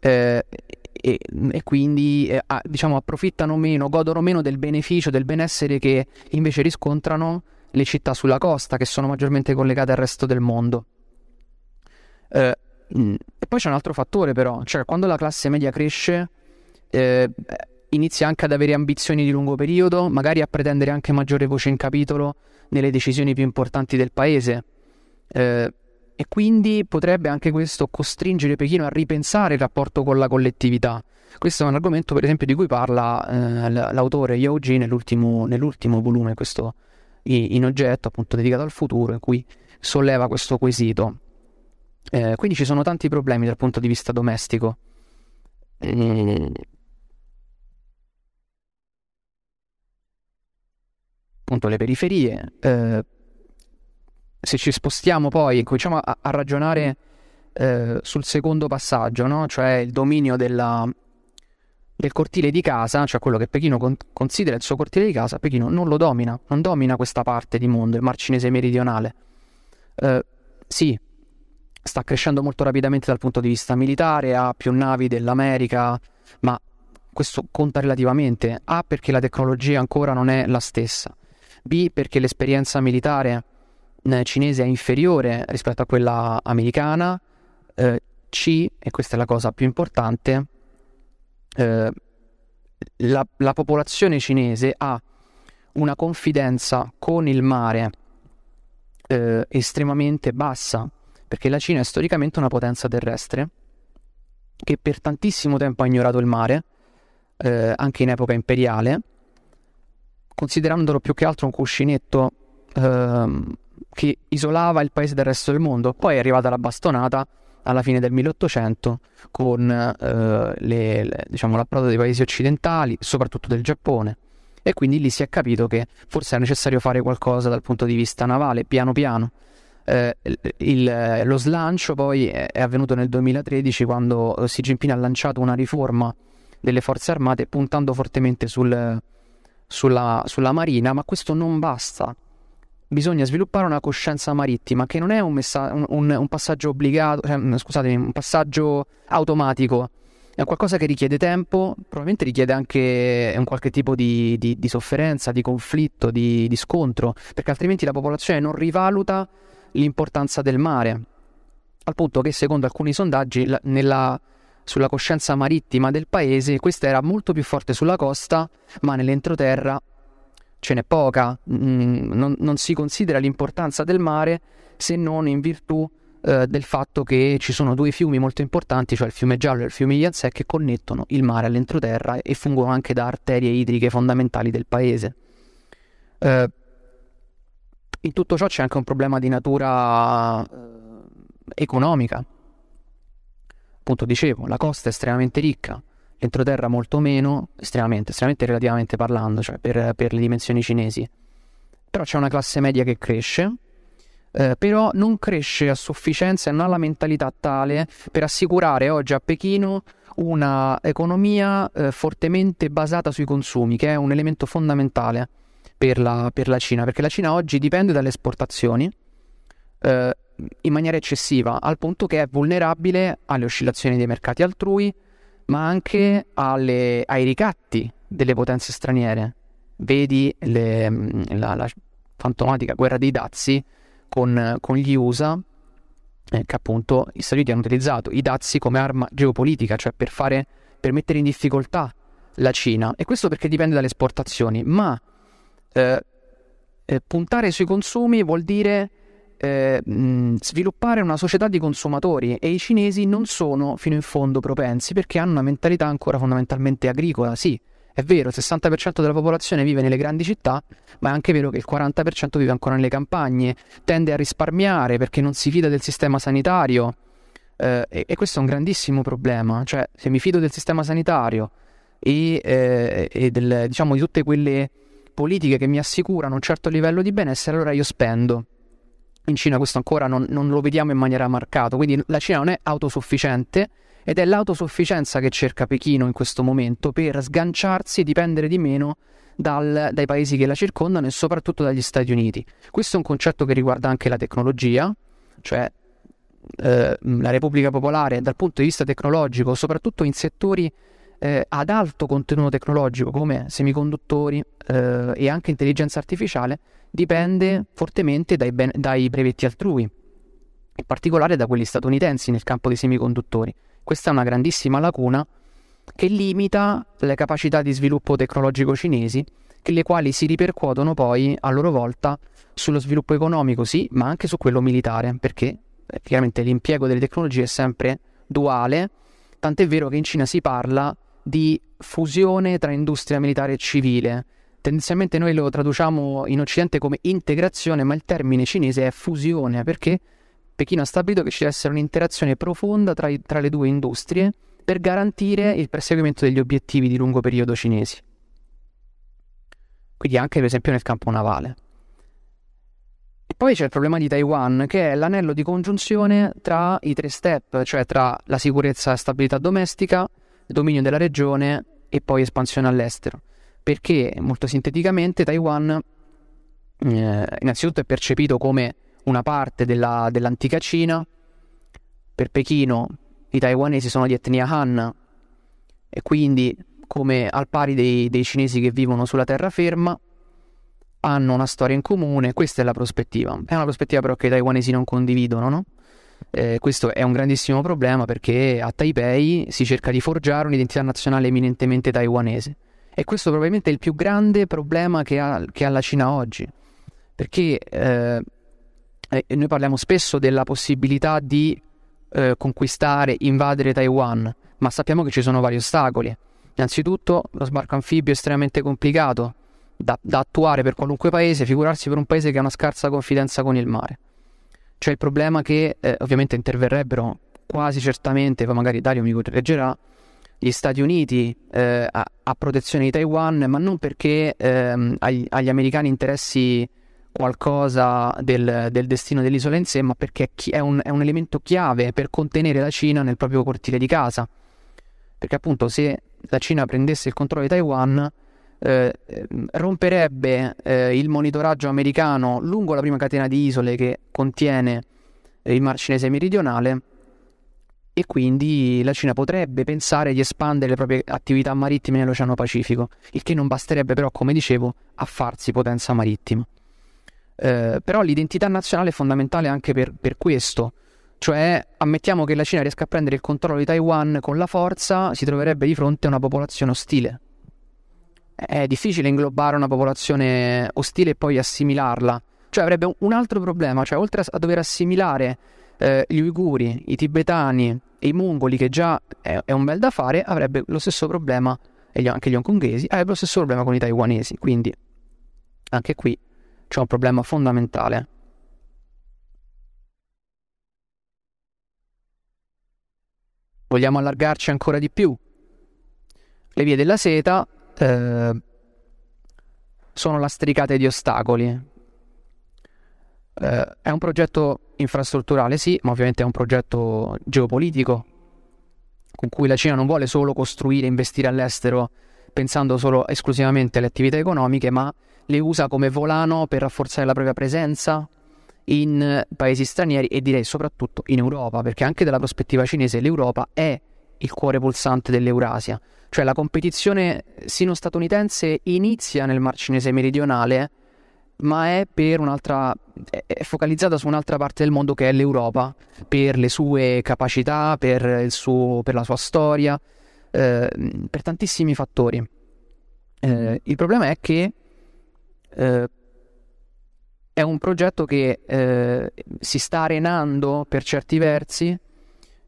eh, e, e, quindi eh, diciamo approfittano meno, godono meno del beneficio, del benessere che invece riscontrano le città sulla costa che sono maggiormente collegate al resto del mondo. Eh, e poi c'è un altro fattore però, cioè quando la classe media cresce eh, inizia anche ad avere ambizioni di lungo periodo, magari a pretendere anche maggiore voce in capitolo nelle decisioni più importanti del paese. Eh, e quindi potrebbe anche questo costringere Pechino a ripensare il rapporto con la collettività. Questo è un argomento, per esempio, di cui parla eh, l'autore Yao Ji nell'ultimo, nell'ultimo volume, questo in oggetto, appunto dedicato al futuro, in cui solleva questo quesito. Eh, quindi ci sono tanti problemi dal punto di vista domestico. Appunto, le periferie. Eh, se ci spostiamo poi e cominciamo a, a ragionare eh, sul secondo passaggio, no? cioè il dominio della, del cortile di casa, cioè quello che Pechino con- considera il suo cortile di casa, Pechino non lo domina, non domina questa parte di mondo, il Mar Cinese meridionale. Eh, sì, sta crescendo molto rapidamente dal punto di vista militare, ha più navi dell'America, ma questo conta relativamente. A perché la tecnologia ancora non è la stessa. B perché l'esperienza militare cinese è inferiore rispetto a quella americana, eh, C, e questa è la cosa più importante, eh, la, la, popolazione cinese ha una confidenza con il mare eh, estremamente bassa, perché la Cina è storicamente una potenza terrestre che per tantissimo tempo ha ignorato il mare, eh, anche in epoca imperiale, considerandolo più che altro un cuscinetto ehm, che isolava il paese dal resto del mondo. Poi è arrivata la bastonata alla fine del 1800 con eh, le, le, diciamo, l'approdo dei paesi occidentali, soprattutto del Giappone. E quindi lì si è capito che forse era necessario fare qualcosa dal punto di vista navale, piano piano. Eh, il, lo slancio poi è avvenuto nel 2013 quando Xi Jinping ha lanciato una riforma delle forze armate puntando fortemente sul, sulla, sulla marina, ma questo non basta bisogna sviluppare una coscienza marittima che non è un, messa- un, un, un passaggio obbligato, cioè, mm, scusatemi, un passaggio automatico, è qualcosa che richiede tempo, probabilmente richiede anche un qualche tipo di, di, di sofferenza, di conflitto, di, di, scontro, perché altrimenti la popolazione non rivaluta l'importanza del mare, al punto che secondo alcuni sondaggi la, nella, sulla coscienza marittima del paese questa era molto più forte sulla costa, ma nell'entroterra ce n'è poca, mm, non, non, si considera l'importanza del mare se non in virtù eh, del fatto che ci sono due fiumi molto importanti, cioè il fiume Giallo e il fiume Yanzè, che connettono il mare all'entroterra e fungono anche da arterie idriche fondamentali del paese. Eh, in tutto ciò c'è anche un problema di natura eh, economica. Appunto dicevo, la costa è estremamente ricca, l'entroterra molto meno, estremamente, estremamente relativamente parlando, cioè per, per le dimensioni cinesi. Però c'è una classe media che cresce, eh, però non cresce a sufficienza e non ha la mentalità tale per assicurare oggi a Pechino una economia eh, fortemente basata sui consumi, che è un elemento fondamentale per la, per la Cina, perché la Cina oggi dipende dalle esportazioni eh, in maniera eccessiva, al punto che è vulnerabile alle oscillazioni dei mercati altrui, ma anche alle, ai ricatti delle potenze straniere. Vedi le, mm, la, la, fantomatica guerra dei dazi con, con gli USA, eh, che appunto gli Stati Uniti hanno utilizzato i dazi come arma geopolitica, cioè per, fare, per mettere in difficoltà la Cina. E questo perché dipende dalle esportazioni, ma eh, eh, puntare sui consumi vuol dire eh, sviluppare una società di consumatori e i cinesi non sono fino in fondo propensi perché hanno una mentalità ancora fondamentalmente agricola, sì. È vero, il 60% della popolazione vive nelle grandi città, ma è anche vero che il 40% vive ancora nelle campagne, tende a risparmiare perché non si fida del sistema sanitario. Eh, e, e, questo è un grandissimo problema. Cioè, se mi fido del sistema sanitario e, eh, e del, diciamo, di tutte quelle politiche che mi assicurano un certo livello di benessere, allora io spendo. In Cina questo ancora non, non lo vediamo in maniera marcata, quindi la Cina non è autosufficiente ed è l'autosufficienza che cerca Pechino in questo momento per sganciarsi e dipendere di meno dal, dai paesi che la circondano e soprattutto dagli Stati Uniti. Questo è un concetto che riguarda anche la tecnologia, cioè eh, la Repubblica Popolare dal punto di vista tecnologico, soprattutto in settori eh, ad alto contenuto tecnologico come semiconduttori eh, e anche intelligenza artificiale, dipende fortemente dai, ben- dai brevetti altrui, in particolare da quelli statunitensi nel campo dei semiconduttori. Questa è una grandissima lacuna che limita le capacità di sviluppo tecnologico cinesi, le quali si ripercuotono poi a loro volta sullo sviluppo economico, sì, ma anche su quello militare, perché eh, chiaramente l'impiego delle tecnologie è sempre duale, tant'è vero che in Cina si parla di fusione tra industria militare e civile. Tendenzialmente noi lo traduciamo in Occidente come integrazione, ma il termine cinese è fusione, perché Pechino ha stabilito che ci deve essere un'interazione profonda tra, i, tra le due industrie per garantire il perseguimento degli obiettivi di lungo periodo cinesi. Quindi anche per esempio nel campo navale. E poi c'è il problema di Taiwan, che è l'anello di congiunzione tra i tre step, cioè tra la sicurezza e stabilità domestica, dominio della regione e poi espansione all'estero. Perché molto sinteticamente Taiwan eh, innanzitutto è percepito come una parte della, dell'antica Cina. Per Pechino i taiwanesi sono di etnia Han e quindi come al pari dei, dei cinesi che vivono sulla terraferma hanno una storia in comune, questa è la prospettiva. È una prospettiva però che i taiwanesi non condividono, no? Eh, questo è un grandissimo problema perché a Taipei si cerca di forgiare un'identità nazionale eminentemente taiwanese. E questo probabilmente è il più grande problema che ha, che ha la Cina oggi. Perché eh, eh, noi parliamo spesso della possibilità di eh, conquistare, invadere Taiwan, ma sappiamo che ci sono vari ostacoli. Innanzitutto lo sbarco anfibio è estremamente complicato da, da attuare per qualunque paese, figurarsi per un paese che ha una scarsa confidenza con il mare. C'è il problema che eh, ovviamente interverrebbero quasi certamente, poi magari Dario mi correggerà, gli Stati Uniti eh, a, a, protezione di Taiwan, ma non perché ehm, agli, agli, americani interessi qualcosa del, del, destino dell'isola in sé, ma perché è un, è un elemento chiave per contenere la Cina nel proprio cortile di casa. Perché appunto se la Cina prendesse il controllo di Taiwan, eh, romperebbe eh, il monitoraggio americano lungo la prima catena di isole che contiene il Mar Cinese meridionale e quindi la Cina potrebbe pensare di espandere le proprie attività marittime nell'Oceano Pacifico, il che non basterebbe però, come dicevo, a farsi potenza marittima. Eh, però l'identità nazionale è fondamentale anche per, per, questo. Cioè, ammettiamo che la Cina riesca a prendere il controllo di Taiwan con la forza, si troverebbe di fronte a una popolazione ostile. È difficile inglobare una popolazione ostile e poi assimilarla. Cioè, avrebbe un altro problema, cioè, oltre a dover assimilare eh, gli uiguri, i tibetani e i mongoli, che già è, è, un bel da fare, avrebbe lo stesso problema, e gli, anche gli hongkongesi, avrebbe lo stesso problema con i taiwanesi. Quindi, anche qui c'è un problema fondamentale. Vogliamo allargarci ancora di più? Le vie della seta eh, sono lastricate di ostacoli. Eh, è un progetto infrastrutturale, sì, ma ovviamente è un progetto geopolitico con cui la Cina non vuole solo costruire e investire all'estero pensando solo esclusivamente alle attività economiche, ma le usa come volano per rafforzare la propria presenza in paesi stranieri e direi soprattutto in Europa, perché anche dalla prospettiva cinese l'Europa è il cuore pulsante dell'Eurasia. Cioè la competizione sino-statunitense inizia nel Mar Cinese meridionale, ma è, è focalizzata su un'altra parte del mondo che è l'Europa, per le sue capacità, per, suo, per la sua storia, eh, per tantissimi fattori. Eh, il problema è che eh, è un progetto che eh, si sta arenando per certi versi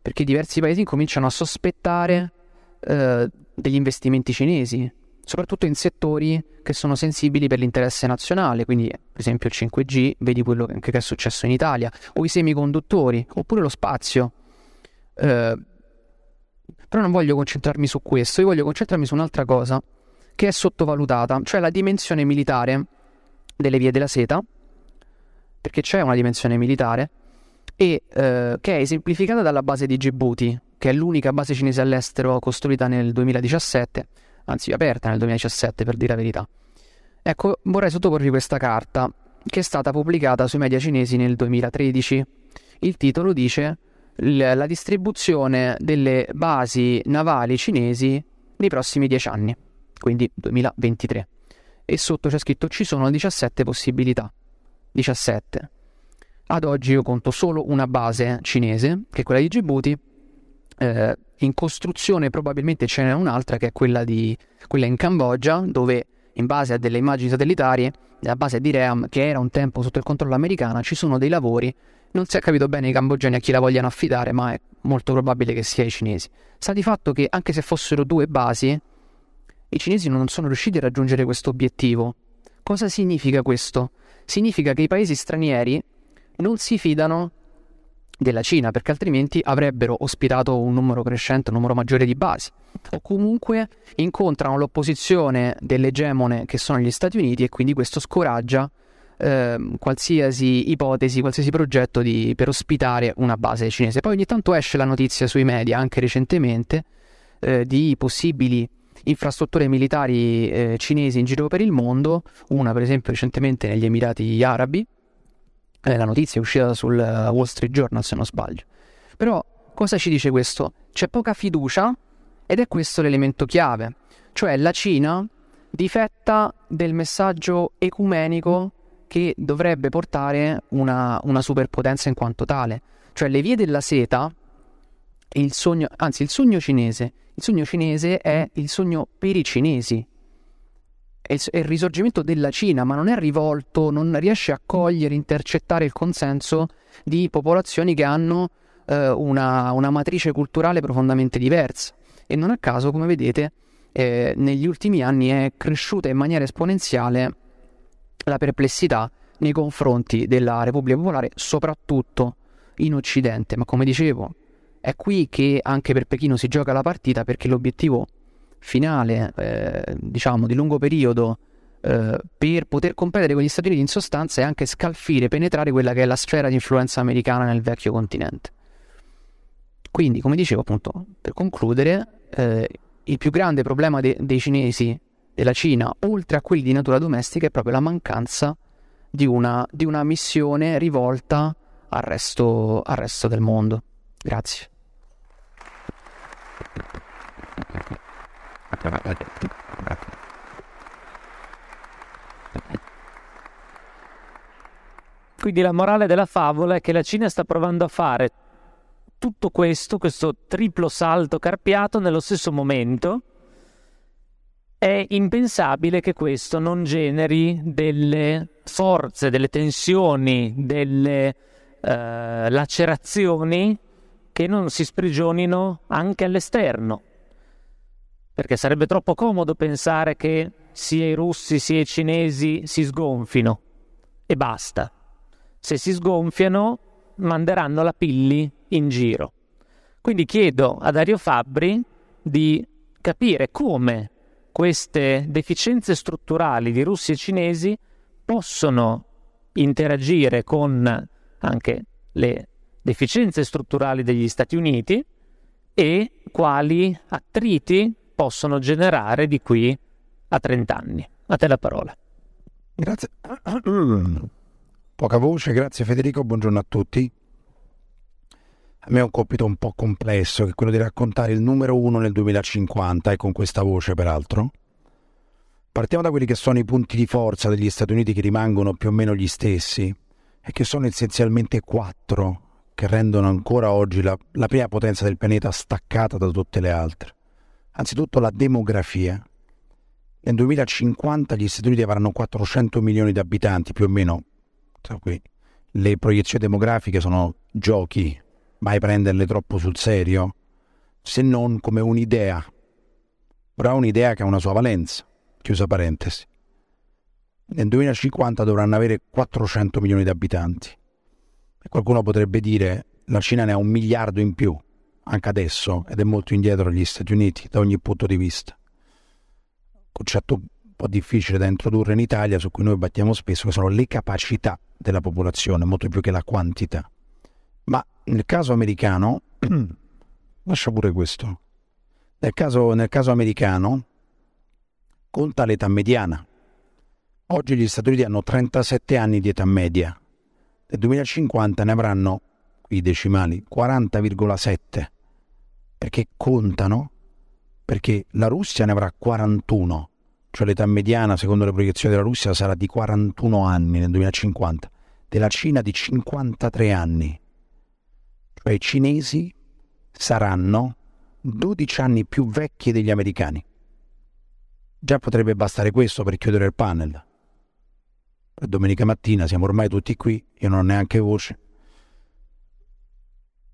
perché diversi paesi cominciano a sospettare eh, degli investimenti cinesi, soprattutto in settori che sono sensibili per l'interesse nazionale, quindi per esempio il 5G, vedi quello che è successo in Italia, o i semiconduttori, oppure lo spazio. Eh, però non voglio concentrarmi su questo, io voglio concentrarmi su un'altra cosa che è sottovalutata, cioè la dimensione militare delle vie della seta, perché c'è una dimensione militare, e eh, che è esemplificata dalla base di Djibouti, che è l'unica base cinese all'estero costruita nel 2017, anzi aperta nel 2017 per dire la verità. Ecco, vorrei sottoporvi questa carta, che è stata pubblicata sui media cinesi nel 2013. Il titolo dice la distribuzione delle basi navali cinesi nei prossimi 10 anni, quindi 2023. E sotto c'è scritto ci sono 17 possibilità. 17. Ad oggi io conto solo una base cinese, che è quella di Djibouti. Eh, in costruzione probabilmente ce n'è un'altra che è quella, di, quella in Cambogia, dove in base a delle immagini satellitari, la base di Ream, che era un tempo sotto il controllo americano, ci sono dei lavori non si è capito bene i cambogiani a chi la vogliano affidare, ma è molto probabile che sia i cinesi. Sta di fatto che anche se fossero due basi, i cinesi non sono riusciti a raggiungere questo obiettivo. Cosa significa questo? Significa che i paesi stranieri non si fidano della Cina, perché altrimenti avrebbero ospitato un numero crescente, un numero maggiore di basi, o comunque incontrano l'opposizione dell'egemone che sono gli Stati Uniti e quindi questo scoraggia eh, qualsiasi ipotesi, qualsiasi progetto di, per ospitare una base cinese. Poi ogni tanto esce la notizia sui media, anche recentemente, eh, di possibili infrastrutture militari eh, cinesi in giro per il mondo, una per esempio recentemente negli Emirati Arabi, la notizia è uscita sul uh, Wall Street Journal se non sbaglio. Però cosa ci dice questo? C'è poca fiducia ed è questo l'elemento chiave, cioè la Cina difetta del messaggio ecumenico che dovrebbe portare una, una superpotenza in quanto tale. Cioè le vie della seta, il sogno, anzi il sogno cinese, il sogno cinese è il sogno per i cinesi, è il, è risorgimento della Cina, ma non è rivolto, non riesce a cogliere, intercettare il consenso di popolazioni che hanno eh, una, una, matrice culturale profondamente diversa. E non a caso, come vedete, eh, negli ultimi anni è cresciuta in maniera esponenziale la perplessità nei confronti della Repubblica Popolare, soprattutto in Occidente. Ma come dicevo, è qui che anche per Pechino si gioca la partita perché l'obiettivo finale, eh, diciamo, di lungo periodo eh, per poter competere con gli Stati Uniti in sostanza è anche scalfire, penetrare quella che è la sfera di influenza americana nel vecchio continente. Quindi, come dicevo appunto, per concludere, eh, il più grande problema de- dei cinesi della Cina, oltre a quelli di natura domestica, è proprio la mancanza di una, di una missione rivolta al resto, al resto del mondo. Grazie. Quindi la morale della favola è che la Cina sta provando a fare tutto questo, questo triplo salto carpiato nello stesso momento è impensabile che questo non generi delle forze, delle tensioni, delle eh, lacerazioni che non si sprigionino anche all'esterno. Perché sarebbe troppo comodo pensare che sia i russi sia i cinesi si sgonfino. e basta. Se si sgonfiano, manderanno la pilli in giro. Quindi chiedo a Dario Fabbri di capire come queste deficienze strutturali di russi e cinesi possono interagire con anche le deficienze strutturali degli Stati Uniti e quali attriti possono generare di qui a 30 anni. A te la parola. Grazie. Poca voce, grazie Federico, buongiorno a tutti. A me è un compito un po' complesso, che è quello di raccontare il numero uno nel 2050 e con questa voce peraltro. Partiamo da quelli che sono i punti di forza degli Stati Uniti che rimangono più o meno gli stessi e che sono essenzialmente quattro che rendono ancora oggi la, la prima potenza del pianeta staccata da tutte le altre. Anzitutto la demografia. Nel 2050 gli Stati Uniti avranno 400 milioni di abitanti, più o meno. Le proiezioni demografiche sono giochi, mai prenderle troppo sul serio, se non come un'idea. Però è un'idea che ha una sua valenza chiusa parentesi. Nel 2050 dovranno avere 400 milioni di abitanti. E qualcuno potrebbe dire la Cina ne ha un miliardo in più, anche adesso, ed è molto indietro dagli Stati Uniti da ogni punto di vista. Concetto un po' difficile da introdurre in Italia, su cui noi battiamo spesso, che sono le capacità della popolazione, molto più che la quantità. Ma nel caso americano, lascia pure questo, nel caso, nel caso americano, conta l'età mediana. Oggi gli Stati Uniti hanno 37 anni di età media. Nel 2050 ne avranno, i decimali, 40,7. Perché contano? Perché la Russia ne avrà 41, cioè l'età mediana, secondo le proiezioni della Russia, sarà di 41 anni nel 2050, della Cina di 53 anni. Cioè i cinesi saranno 12 anni più vecchi degli americani. Già potrebbe bastare questo per chiudere il panel. domenica mattina siamo ormai tutti qui, io non ho neanche voce.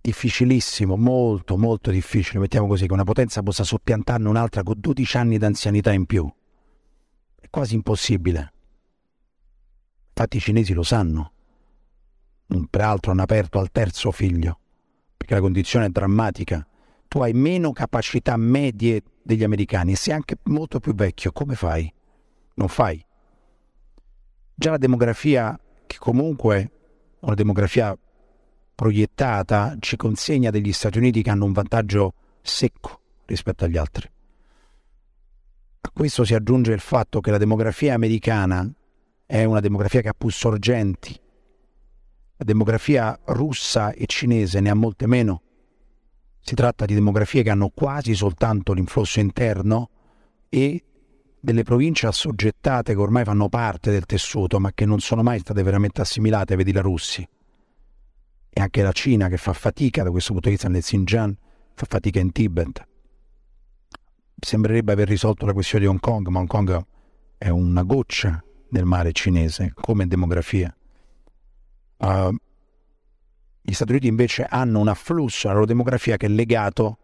Difficilissimo, molto, molto difficile, mettiamo così, che una potenza possa soppiantarne un'altra con 12 anni d'anzianità in più. È quasi impossibile. Infatti i cinesi lo sanno. Peraltro hanno aperto al terzo figlio, perché la condizione è drammatica tu hai meno capacità medie degli americani e sei anche molto più vecchio, come fai? Non fai. Già la demografia, che comunque è una demografia proiettata, ci consegna degli Stati Uniti che hanno un vantaggio secco rispetto agli altri. A questo si aggiunge il fatto che la demografia americana è una demografia che ha più sorgenti. La demografia russa e cinese ne ha molte meno si tratta di demografie che hanno quasi soltanto l'influsso interno e delle province assoggettate che ormai fanno parte del tessuto ma che non sono mai state veramente assimilate, vedi la Russia. E anche la Cina che fa fatica da questo punto di vista nel Xinjiang, fa fatica in Tibet. Sembrerebbe aver risolto la questione di Hong Kong, ma Hong Kong è una goccia nel mare cinese come demografia. Uh, gli Stati Uniti invece hanno un afflusso alla loro demografia che è legato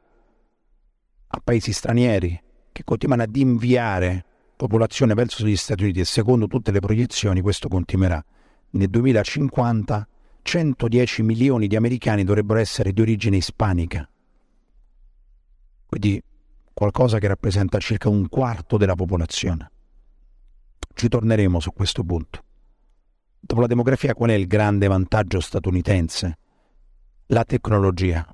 a paesi stranieri che continuano ad inviare popolazione verso gli Stati Uniti e secondo tutte le proiezioni questo continuerà. Nel 2050 110 milioni di americani dovrebbero essere di origine ispanica. Quindi qualcosa che rappresenta circa un quarto della popolazione. Ci torneremo su questo punto. Dopo la demografia qual è il grande vantaggio statunitense? la tecnologia. La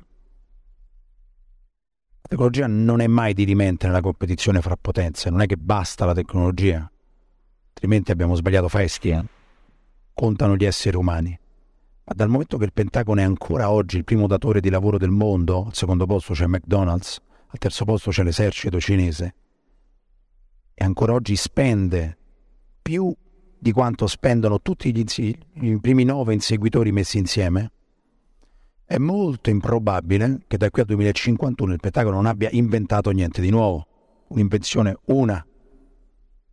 tecnologia non è mai dirimente nella competizione fra potenze, non è che basta la tecnologia, altrimenti abbiamo sbagliato festi, eh? contano gli esseri umani. Ma dal momento che il Pentagono è ancora oggi il primo datore di lavoro del mondo, al secondo posto c'è McDonald's, al terzo posto c'è l'esercito cinese, e ancora oggi spende più di quanto spendono tutti gli, i primi nove inseguitori messi insieme, è molto improbabile che da qui al 2051 il Pentagono non abbia inventato niente di nuovo. Un'invenzione, una.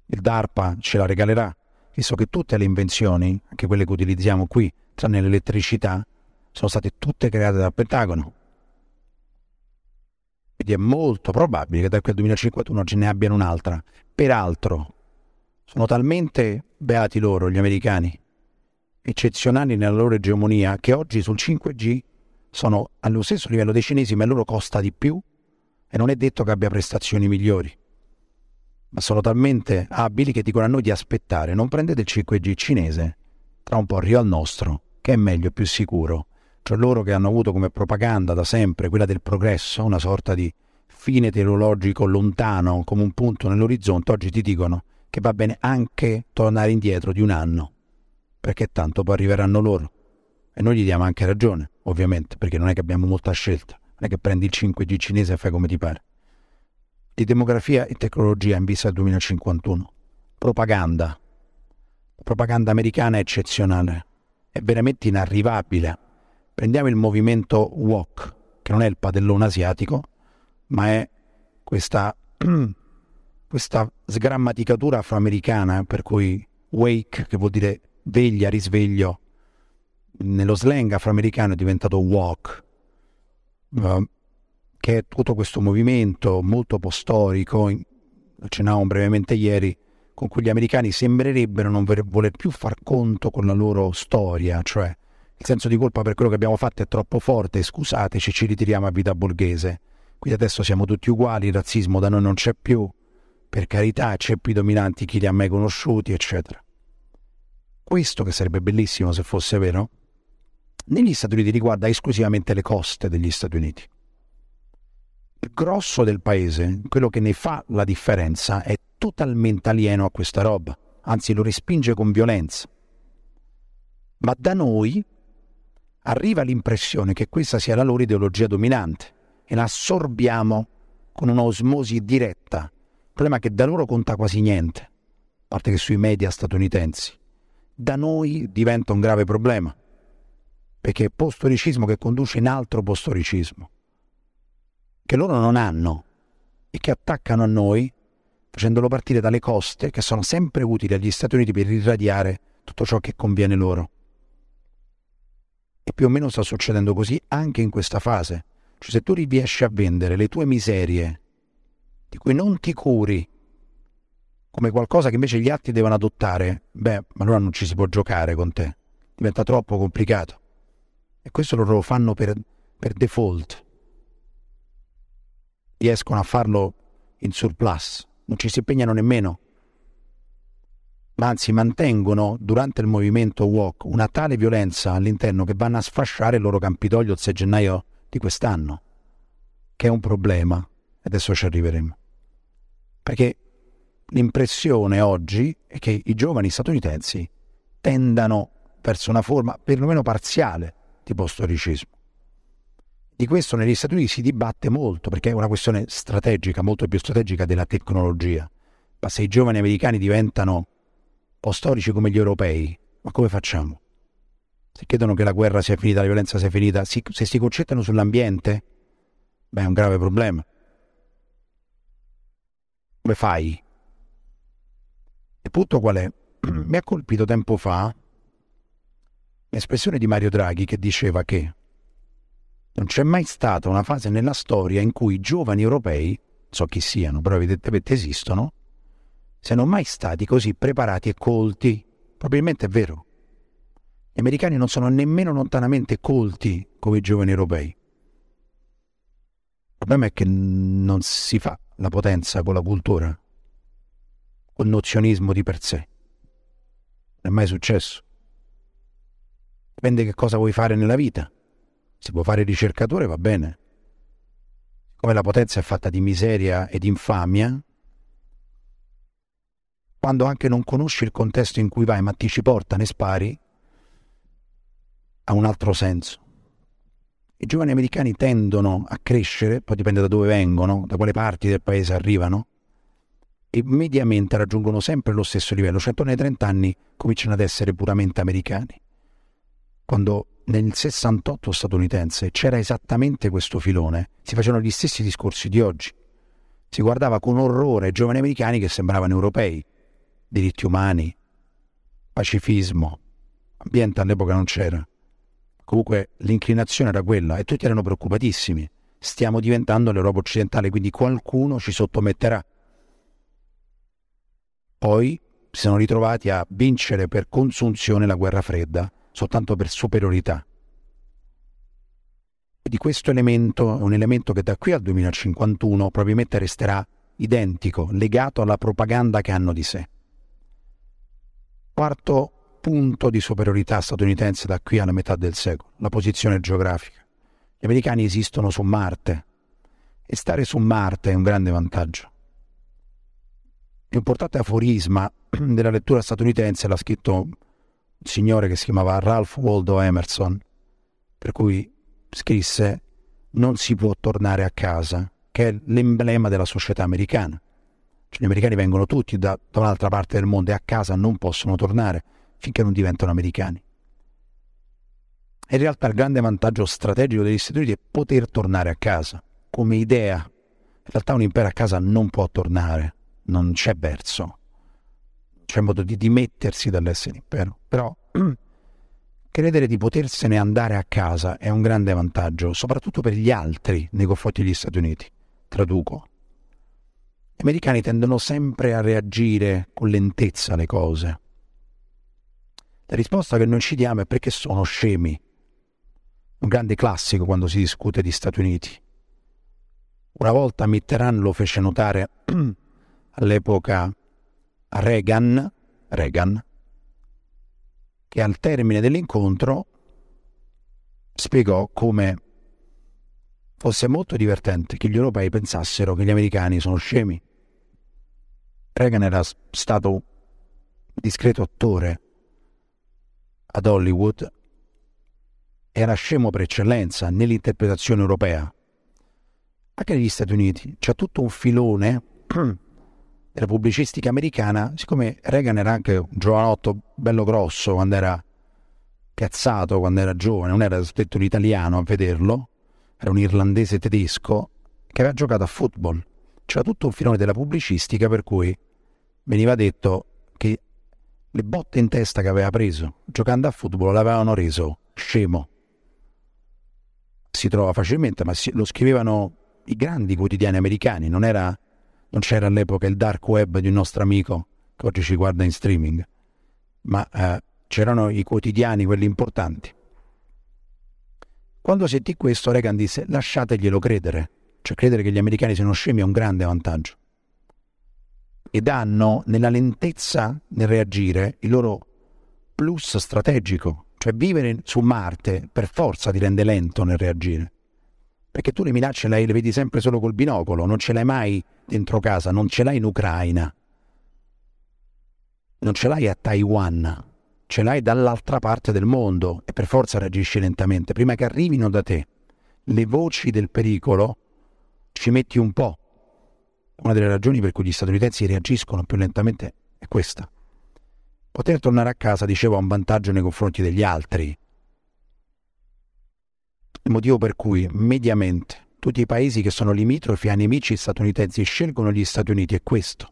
Il DARPA ce la regalerà, visto che tutte le invenzioni, anche quelle che utilizziamo qui, tranne l'elettricità, sono state tutte create dal Pentagono. Quindi è molto probabile che da qui al 2051 ce ne abbiano un'altra. Peraltro, sono talmente beati loro, gli americani, eccezionali nella loro egemonia che oggi sul 5G sono allo stesso livello dei cinesi, ma loro costa di più e non è detto che abbia prestazioni migliori. Ma sono talmente abili che dicono a noi di aspettare, non prendete il 5G cinese, tra un po' arriva il nostro, che è meglio e più sicuro. Cioè loro che hanno avuto come propaganda da sempre quella del progresso, una sorta di fine teologico lontano come un punto nell'orizzonte, oggi ti dicono che va bene anche tornare indietro di un anno, perché tanto poi arriveranno loro. E noi gli diamo anche ragione, ovviamente, perché non è che abbiamo molta scelta, non è che prendi il 5G cinese e fai come ti pare. Di demografia e tecnologia in vista del 2051. Propaganda. La propaganda americana è eccezionale, è veramente inarrivabile. Prendiamo il movimento WOC, che non è il padellone asiatico, ma è questa, questa sgrammaticatura afroamericana per cui wake, che vuol dire veglia, risveglio, nello slang afroamericano è diventato walk, uh, che è tutto questo movimento molto postorico, accennavamo brevemente ieri, con cui gli americani sembrerebbero non voler più far conto con la loro storia, cioè il senso di colpa per quello che abbiamo fatto è troppo forte, scusateci, ci ritiriamo a vita borghese. Quindi adesso siamo tutti uguali, il razzismo da noi non c'è più, per carità, c'è più dominanti chi li ha mai conosciuti, eccetera. Questo che sarebbe bellissimo se fosse vero, negli Stati Uniti riguarda esclusivamente le coste degli Stati Uniti. Il grosso del paese, quello che ne fa la differenza, è totalmente alieno a questa roba, anzi lo respinge con violenza. Ma da noi arriva l'impressione che questa sia la loro ideologia dominante e la assorbiamo con un'osmosi diretta. Il problema è che da loro conta quasi niente, a parte che sui media statunitensi. Da noi diventa un grave problema, perché è postoricismo che conduce in altro postoricismo, che loro non hanno e che attaccano a noi facendolo partire dalle coste che sono sempre utili agli Stati Uniti per irradiare tutto ciò che conviene loro. E più o meno sta succedendo così anche in questa fase. Cioè se tu riesci a vendere le tue miserie, di cui non ti curi, come qualcosa che invece gli altri devono adottare, beh, allora non ci si può giocare con te. Diventa troppo complicato. E questo loro lo fanno per, per default. Riescono a farlo in surplus, non ci si impegnano nemmeno. Ma anzi mantengono durante il movimento walk una tale violenza all'interno che vanno a sfasciare il loro Campidoglio il 6 gennaio di quest'anno, che è un problema, adesso ci arriveremo. Perché l'impressione oggi è che i giovani statunitensi tendano verso una forma perlomeno parziale di postoricismo. Di questo negli Stati Uniti si dibatte molto perché è una questione strategica, molto più strategica della tecnologia. Ma se i giovani americani diventano postorici come gli europei, ma come facciamo? se chiedono che la guerra sia finita, la violenza sia finita, si, se si concentrano sull'ambiente, beh è un grave problema. Come fai? Il punto qual è? Mi ha colpito tempo fa l'espressione di Mario Draghi che diceva che non c'è mai stata una fase nella storia in cui i giovani europei, so chi siano, però evidentemente esistono, siano mai stati così preparati e colti. Probabilmente è vero. Gli americani non sono nemmeno lontanamente colti come i giovani europei. Il problema è che non si fa la potenza con la cultura, col nozionismo di per sé. Non è mai successo. Dipende che cosa vuoi fare nella vita. Si può fare ricercatore, va bene. Come la potenza è fatta di miseria e di infamia, quando anche non conosci il contesto in cui vai, ma ti ci porta, ne spari, ha un altro senso. I giovani americani tendono a crescere, poi dipende da dove vengono, da quale parti del paese arrivano, e mediamente raggiungono sempre lo stesso livello, cioè intorno ai 30 anni cominciano ad essere puramente americani. Quando nel 68 statunitense c'era esattamente questo filone, si facevano gli stessi discorsi di oggi. Si guardava con orrore i giovani americani che sembravano europei, diritti umani, pacifismo, ambiente all'epoca non c'era. Comunque l'inclinazione era quella e tutti erano preoccupatissimi. Stiamo diventando l'Europa occidentale, quindi qualcuno ci sottometterà. Poi si sono ritrovati a vincere per consunzione la guerra fredda soltanto per superiorità. E di questo elemento è un elemento che da qui al 2051 probabilmente resterà identico, legato alla propaganda che hanno di sé. Quarto punto di superiorità statunitense da qui alla metà del secolo, la posizione geografica. Gli americani esistono su Marte e stare su Marte è un grande vantaggio. Un importante aforisma della lettura statunitense l'ha scritto signore che si chiamava Ralph Waldo Emerson, per cui scrisse non si può tornare a casa, che è l'emblema della società americana. Cioè, gli americani vengono tutti da, da un'altra parte del mondo e a casa non possono tornare finché non diventano americani. In realtà il grande vantaggio strategico degli Stati Uniti è poter tornare a casa. Come idea, in realtà un impero a casa non può tornare, non c'è verso, c'è modo di dimettersi dall'essere impero. Però credere di potersene andare a casa è un grande vantaggio, soprattutto per gli altri nei confronti degli Stati Uniti. Traduco. Gli americani tendono sempre a reagire con lentezza alle cose. La risposta che noi ci diamo è perché sono scemi un grande classico quando si discute di Stati Uniti. Una volta Mitterrand lo fece notare all'epoca Reagan, Reagan, che al termine dell'incontro spiegò come fosse molto divertente che gli europei pensassero che gli americani sono scemi. Reagan era stato un discreto attore ad Hollywood era scemo per eccellenza nell'interpretazione europea. Anche negli Stati Uniti c'è tutto un filone della pubblicistica americana, siccome Reagan era anche un giovanotto bello grosso quando era piazzato, quando era giovane, non era detto un italiano a vederlo, era un irlandese tedesco che aveva giocato a football. C'era tutto un filone della pubblicistica per cui veniva detto che le botte in testa che aveva preso giocando a football l'avevano reso scemo si trova facilmente, ma lo scrivevano i grandi quotidiani americani, non, era, non c'era all'epoca il dark web di un nostro amico che oggi ci guarda in streaming, ma eh, c'erano i quotidiani, quelli importanti. Quando sentì questo, Reagan disse lasciateglielo credere, cioè credere che gli americani siano scemi è un grande vantaggio. Ed hanno nella lentezza nel reagire il loro plus strategico, cioè vivere su Marte per forza ti rende lento nel reagire. Perché tu le minacce le, vedi sempre solo col binocolo, non ce l'hai mai dentro casa, non ce l'hai in Ucraina, non ce l'hai a Taiwan, ce l'hai dall'altra parte del mondo e per forza reagisci lentamente. Prima che arrivino da te le voci del pericolo, ci metti un po'. Una delle ragioni per cui gli statunitensi reagiscono più lentamente è questa. Poter tornare a casa, dicevo, ha un vantaggio nei confronti degli altri. Il motivo per cui, mediamente, tutti i paesi che sono limitrofi ai nemici statunitensi scelgono gli Stati Uniti è questo.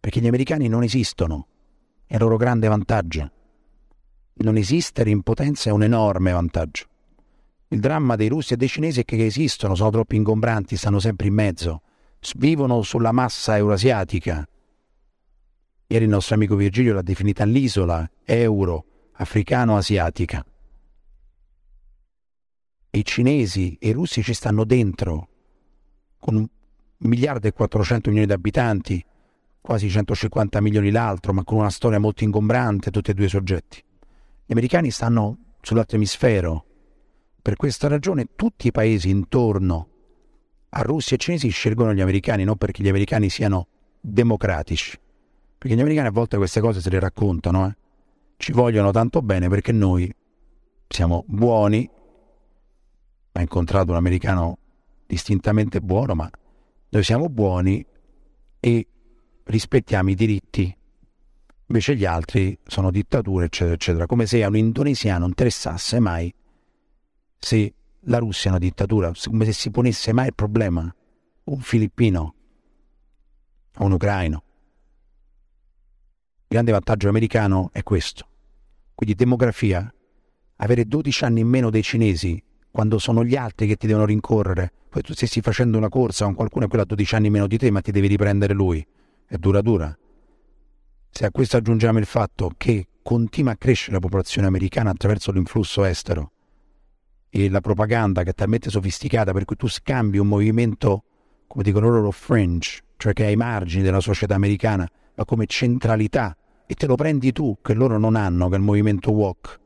Perché gli americani non esistono. È il loro grande vantaggio. Non esistere in potenza è un enorme vantaggio. Il dramma dei russi e dei cinesi è che esistono, sono troppo ingombranti, stanno sempre in mezzo. Vivono sulla massa eurasiatica Ieri il nostro amico Virgilio l'ha definita l'isola euro-africano-asiatica. E i cinesi e i russi ci stanno dentro, con un miliardo e 400 milioni di abitanti, quasi 150 milioni l'altro, ma con una storia molto ingombrante, tutti e due i soggetti. Gli americani stanno sull'altro emisfero. Per questa ragione tutti i paesi intorno a Russia e cinesi scelgono gli americani, non perché gli americani siano democratici, perché gli americani a volte queste cose se le raccontano, eh? Ci vogliono tanto bene perché noi siamo buoni. Ha incontrato un americano distintamente buono, ma noi siamo buoni e rispettiamo i diritti. Invece gli altri sono dittature, eccetera, eccetera. Come se a un indonesiano interessasse mai se la Russia è una dittatura, come se si ponesse mai il problema. Un filippino, un ucraino. Il grande vantaggio americano è questo. Quindi demografia, avere 12 anni in meno dei cinesi quando sono gli altri che ti devono rincorrere. Poi tu stessi facendo una corsa con qualcuno e quello ha 12 anni meno di te, ma ti devi riprendere lui. È dura dura. Se a questo aggiungiamo il fatto che continua a crescere la popolazione americana attraverso l'influsso estero e la propaganda che è talmente sofisticata per cui tu scambi un movimento, come dicono loro, fringe, cioè che è ai margini della società americana, ma come centralità, e te lo prendi tu, che loro non hanno, che è il movimento walk.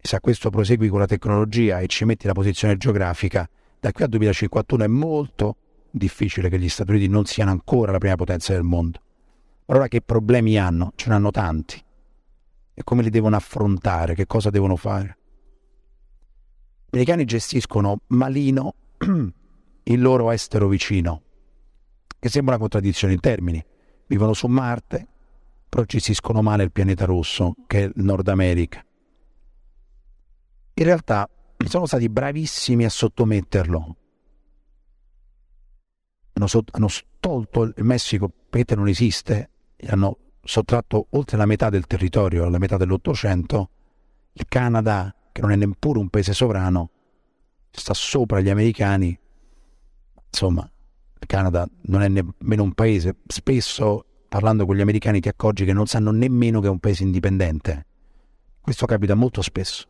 Se a questo prosegui con la tecnologia e ci metti la posizione geografica, da qui al 2051 è molto difficile che gli Stati Uniti non siano ancora la prima potenza del mondo. Allora che problemi hanno? Ce ne hanno tanti. E come li devono affrontare? Che cosa devono fare? Gli americani gestiscono malino il loro estero vicino, che sembra una contraddizione in termini. Vivono su Marte, però gestiscono male il pianeta rosso, che è il Nord America. In realtà sono stati bravissimi a sottometterlo. Hanno, sott- hanno tolto il Messico, perché non esiste, hanno sottratto oltre la metà del territorio, alla metà dell'Ottocento, il Canada, che non è neppure un paese sovrano, sta sopra gli americani. Insomma, il Canada non è nemmeno un paese. Spesso, parlando con gli americani, ti accorgi che non sanno nemmeno che è un paese indipendente. Questo capita molto spesso.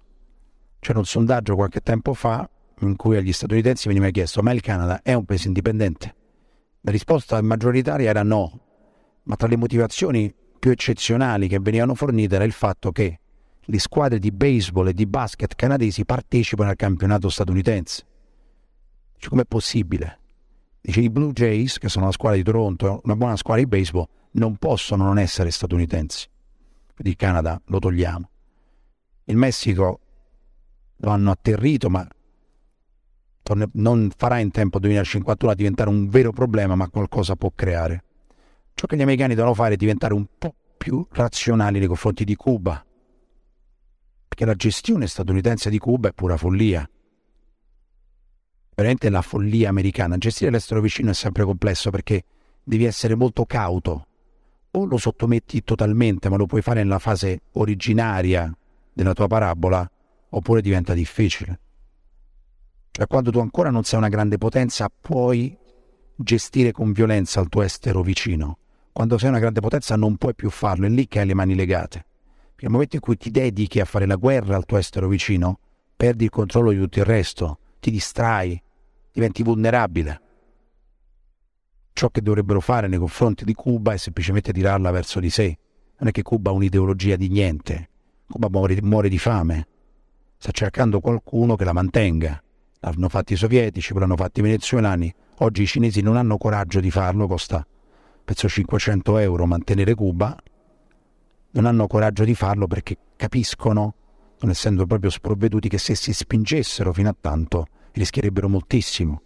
C'era un sondaggio qualche tempo fa in cui agli statunitensi veniva chiesto ma il Canada è un paese indipendente? La risposta maggioritaria era no, ma tra le motivazioni più eccezionali che venivano fornite era il fatto che le squadre di baseball e di basket canadesi partecipano al campionato statunitense. Dice, com'è possibile? Dice, i Blue Jays, che sono la squadra di Toronto, una buona squadra di baseball, non possono non essere statunitensi. Quindi il Canada lo togliamo. Il Messico lo hanno atterrito, ma non farà in tempo 2051 a diventare un vero problema, ma qualcosa può creare. Ciò che gli americani devono fare è diventare un po' più razionali nei confronti di Cuba, perché la gestione statunitense di Cuba è pura follia. Veramente la follia americana. Gestire l'estero vicino è sempre complesso perché devi essere molto cauto. O lo sottometti totalmente, ma lo puoi fare nella fase originaria della tua parabola, oppure diventa difficile. Cioè quando tu ancora non sei una grande potenza puoi gestire con violenza il tuo estero vicino quando sei una grande potenza non puoi più farlo, è lì che hai le mani legate. Nel momento in cui ti dedichi a fare la guerra al tuo estero vicino, perdi il controllo di tutto il resto, ti distrai, diventi vulnerabile. Ciò che dovrebbero fare nei confronti di Cuba è semplicemente tirarla verso di sé. Non è che Cuba ha un'ideologia di niente. Cuba muore, muore di fame. Sta cercando qualcuno che la mantenga. L'hanno fatto i sovietici, poi l'hanno fatto i venezuelani. Oggi i cinesi non hanno coraggio di farlo, costa penso 500 euro mantenere Cuba, non hanno coraggio di farlo perché capiscono, non essendo proprio sprovveduti, che se si spingessero fino a tanto rischierebbero moltissimo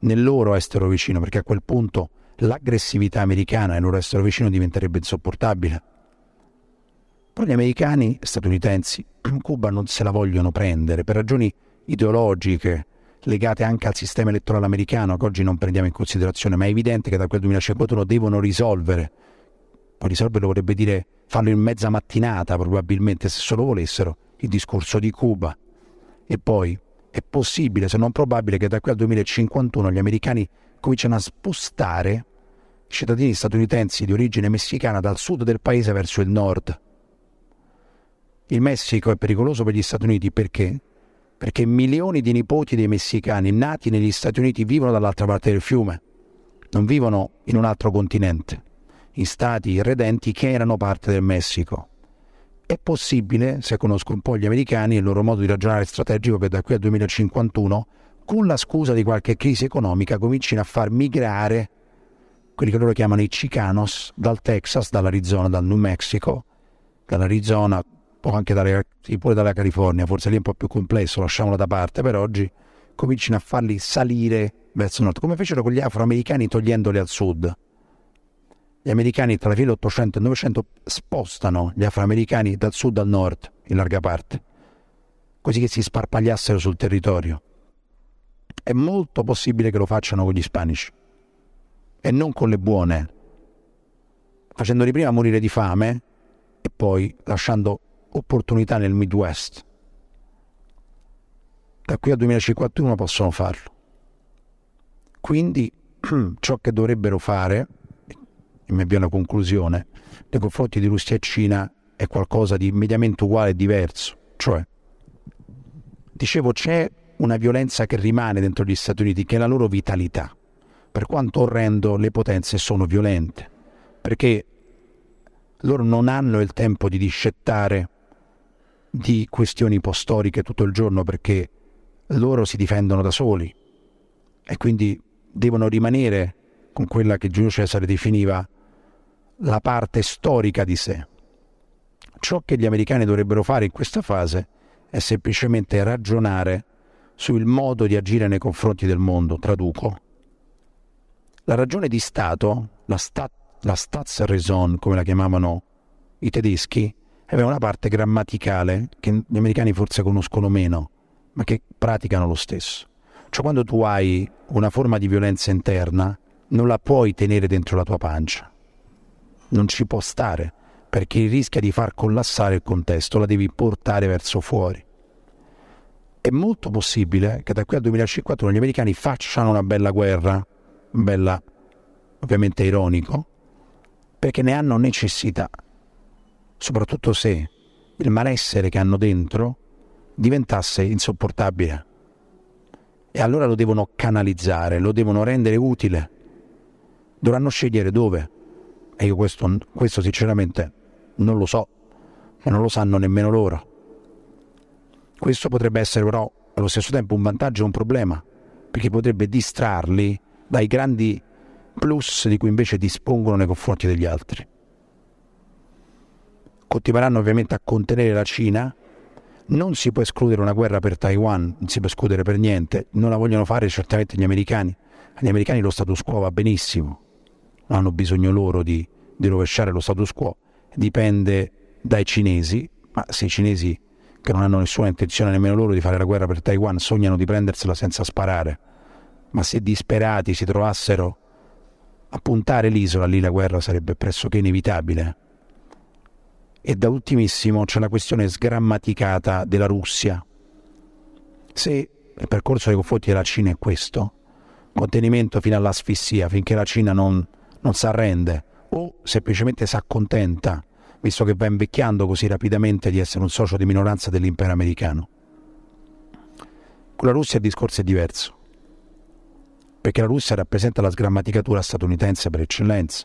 nel loro estero vicino, perché a quel punto l'aggressività americana nel loro estero vicino diventerebbe insopportabile. Però gli americani statunitensi Cuba non se la vogliono prendere per ragioni ideologiche, legate anche al sistema elettorale americano che oggi non prendiamo in considerazione, ma è evidente che da quel 2051 devono risolvere. Poi risolverlo vorrebbe dire farlo in mezza mattinata probabilmente se solo volessero il discorso di Cuba. E poi è possibile, se non probabile, che da qui al 2051 gli americani cominciano a spostare i cittadini statunitensi di origine messicana dal sud del paese verso il nord. Il Messico è pericoloso per gli Stati Uniti perché? perché milioni di nipoti dei messicani nati negli Stati Uniti vivono dall'altra parte del fiume, non vivono in un altro continente, in stati irredenti che erano parte del Messico. È possibile, se conosco un po' gli americani e il loro modo di ragionare strategico, che da qui al 2051, con la scusa di qualche crisi economica, comincino a far migrare quelli che loro chiamano i Chicanos dal Texas, dall'Arizona, dal New Mexico, dall'Arizona o anche dalle, sì, pure dalla California, forse lì è un po' più complesso, lasciamolo da parte per oggi, cominciano a farli salire verso nord, come fecero con gli afroamericani togliendoli al sud. Gli americani tra la fine dell'Ottocento e il Novecento spostano gli afroamericani dal sud al nord, in larga parte, così che si sparpagliassero sul territorio. È molto possibile che lo facciano con gli ispanici e non con le buone, facendoli prima morire di fame e poi lasciando opportunità nel Midwest. Da qui al 2051 possono farlo. Quindi ciò che dovrebbero fare, e mi avvio alla conclusione, nei confronti di Russia e Cina è qualcosa di mediamente uguale e diverso. Cioè, dicevo, c'è una violenza che rimane dentro gli Stati Uniti, che è la loro vitalità. Per quanto orrendo, le potenze sono violente, perché loro non hanno il tempo di discettare di questioni postoriche tutto il giorno perché loro si difendono da soli e quindi devono rimanere con quella che Giulio Cesare definiva la parte storica di sé. Ciò che gli americani dovrebbero fare in questa fase è semplicemente ragionare sul modo di agire nei confronti del mondo, traduco. La ragione di Stato, la, sta, la Staatsräson, come la chiamavano i tedeschi, aveva una parte grammaticale che gli americani forse conoscono meno, ma che praticano lo stesso. Cioè quando tu hai una forma di violenza interna, non la puoi tenere dentro la tua pancia. Non ci può stare, perché rischia di far collassare il contesto, la devi portare verso fuori. È molto possibile che da qui al 2051 gli americani facciano una bella guerra, bella ovviamente ironico, perché ne hanno necessità, soprattutto se il malessere che hanno dentro diventasse insopportabile. E allora lo devono canalizzare, lo devono rendere utile. Dovranno scegliere dove. E io questo, questo sinceramente non lo so, e non lo sanno nemmeno loro. Questo potrebbe essere però allo stesso tempo un vantaggio e un problema, perché potrebbe distrarli dai grandi plus di cui invece dispongono nei confronti degli altri. Continueranno ovviamente a contenere la Cina, non si può escludere una guerra per Taiwan, non si può escludere per niente, non la vogliono fare certamente gli americani. Agli americani lo status quo va benissimo, non hanno bisogno loro di, di rovesciare lo status quo, dipende dai cinesi, ma se i cinesi che non hanno nessuna intenzione nemmeno loro di fare la guerra per Taiwan sognano di prendersela senza sparare, ma se disperati si trovassero a puntare l'isola, lì la guerra sarebbe pressoché inevitabile. E da ultimissimo c'è la questione sgrammaticata della Russia. Se il percorso nei confronti della Cina è questo, contenimento fino all'asfissia, finché la Cina non, non si arrende, o semplicemente si accontenta, visto che va invecchiando così rapidamente, di essere un socio di minoranza dell'impero americano. Con la Russia il discorso è diverso, perché la Russia rappresenta la sgrammaticatura statunitense per eccellenza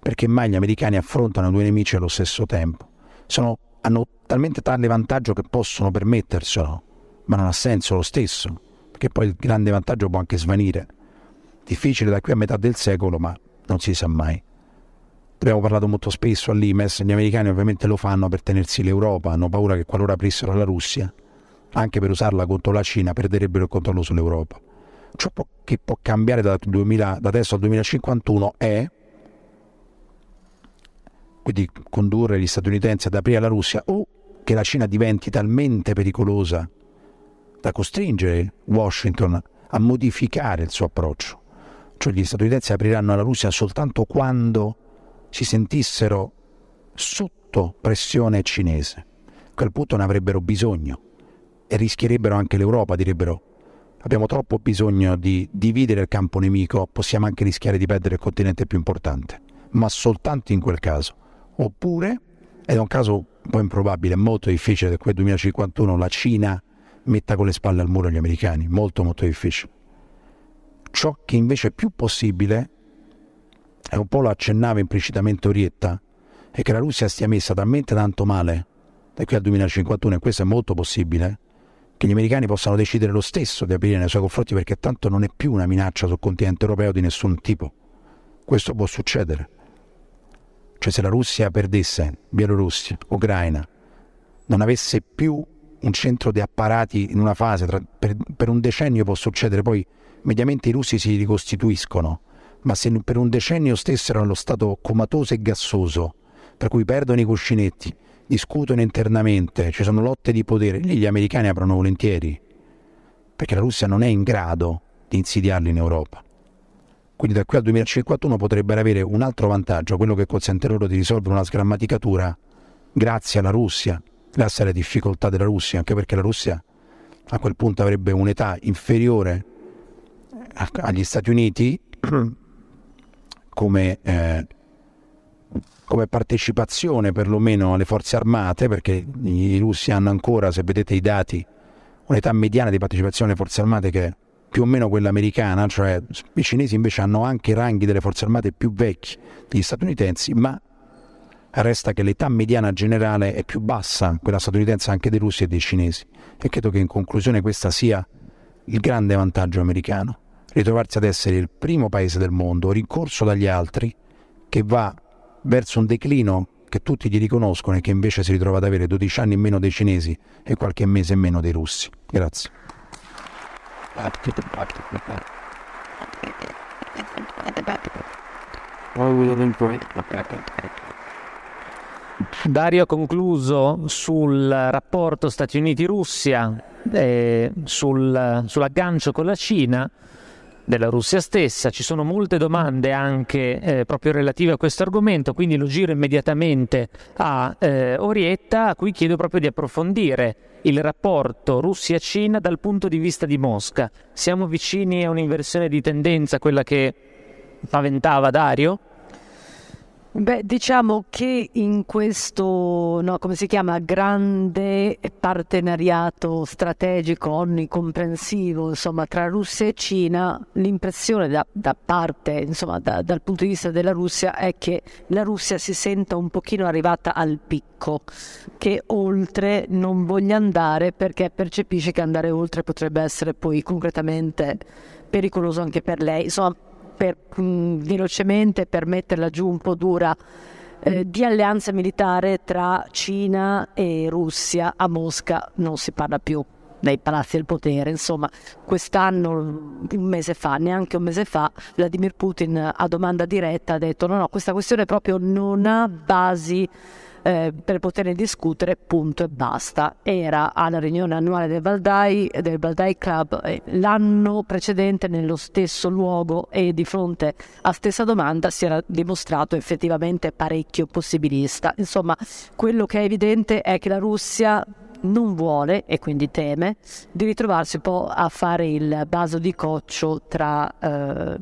perché mai gli americani affrontano due nemici allo stesso tempo. Sono, hanno talmente tale vantaggio che possono permetterselo, ma non ha senso lo stesso, perché poi il grande vantaggio può anche svanire. Difficile da qui a metà del secolo, ma non si sa mai. Abbiamo parlato molto spesso all'Imes, gli americani ovviamente lo fanno per tenersi l'Europa, hanno paura che qualora aprissero la Russia, anche per usarla contro la Cina, perderebbero il controllo sull'Europa. Ciò che può cambiare da, 2000, da adesso al 2051 è quindi condurre gli statunitensi ad aprire la Russia o che la Cina diventi talmente pericolosa da costringere Washington a modificare il suo approccio. Cioè gli statunitensi apriranno la Russia soltanto quando si sentissero sotto pressione cinese. A quel punto ne avrebbero bisogno e rischierebbero anche l'Europa, direbbero abbiamo troppo bisogno di dividere il campo nemico, possiamo anche rischiare di perdere il continente più importante, ma soltanto in quel caso oppure, ed è un caso un po' improbabile, molto difficile, che quel 2051 la Cina metta con le spalle al muro gli americani, molto molto difficile. Ciò che invece è più possibile, e un po' lo accennava implicitamente Orietta, è che la Russia stia messa talmente tanto male da qui al 2051, e questo è molto possibile, che gli americani possano decidere lo stesso di aprire nei suoi confronti perché tanto non è più una minaccia sul continente europeo di nessun tipo. Questo può succedere. Cioè se la Russia perdesse Bielorussia, Ucraina, non avesse più un centro di apparati in una fase, tra, per, per, un decennio può succedere, poi mediamente i russi si ricostituiscono, ma se per un decennio stessero nello stato comatoso e gassoso, per cui perdono i cuscinetti, discutono internamente, ci sono lotte di potere, lì gli americani aprono volentieri, perché la Russia non è in grado di insidiarli in Europa. Quindi da qui al 2051 potrebbero avere un altro vantaggio, quello che consente loro di risolvere una sgrammaticatura grazie alla Russia, grazie alle difficoltà della Russia, anche perché la Russia a quel punto avrebbe un'età inferiore agli Stati Uniti come, eh, come partecipazione perlomeno alle forze armate, perché i russi hanno ancora, se vedete i dati, un'età mediana di partecipazione alle forze armate che è più o meno quella americana, cioè i cinesi invece hanno anche i ranghi delle forze armate più vecchi degli statunitensi, ma resta che l'età mediana generale è più bassa, quella statunitense anche dei russi e dei cinesi. E credo che in conclusione questo sia il grande vantaggio americano, ritrovarsi ad essere il primo paese del mondo, rincorso dagli altri, che va verso un declino che tutti gli riconoscono e che invece si ritrova ad avere 12 anni in meno dei cinesi e qualche mese in meno dei russi. Grazie. Dario ha concluso sul rapporto Stati Uniti-Russia, eh, sul, sull'aggancio con la Cina della Russia stessa. Ci sono molte domande anche eh, proprio relative a questo argomento, quindi lo giro immediatamente a eh, Orietta, a cui chiedo proprio di approfondire il rapporto Russia-Cina dal punto di vista di Mosca. Siamo vicini a un'inversione di tendenza, quella che paventava Dario? Beh, diciamo che in questo, no, come si chiama, grande partenariato strategico onnicomprensivo, insomma, tra Russia e Cina, l'impressione da, da parte, insomma, da, dal punto di vista della Russia è che la Russia si senta un pochino arrivata al picco, che oltre non voglia andare perché percepisce che andare oltre potrebbe essere poi concretamente pericoloso anche per lei. Insomma, per, mh, mm, velocemente per metterla giù un po' dura eh, di alleanza militare tra Cina e Russia a Mosca non si parla più nei palazzi del potere. Insomma, quest'anno, un mese fa, neanche un mese fa, Vladimir Putin a domanda diretta ha detto no, no, questa questione proprio non ha basi eh, per poter discutere, punto e basta. Era alla riunione annuale del Valdai, del Valdai Club eh, l'anno precedente nello stesso luogo e di fronte a stessa domanda si era dimostrato effettivamente parecchio possibilista. Insomma, quello che è evidente è che la Russia non vuole e quindi teme di ritrovarsi un po' a fare il vaso di coccio tra eh,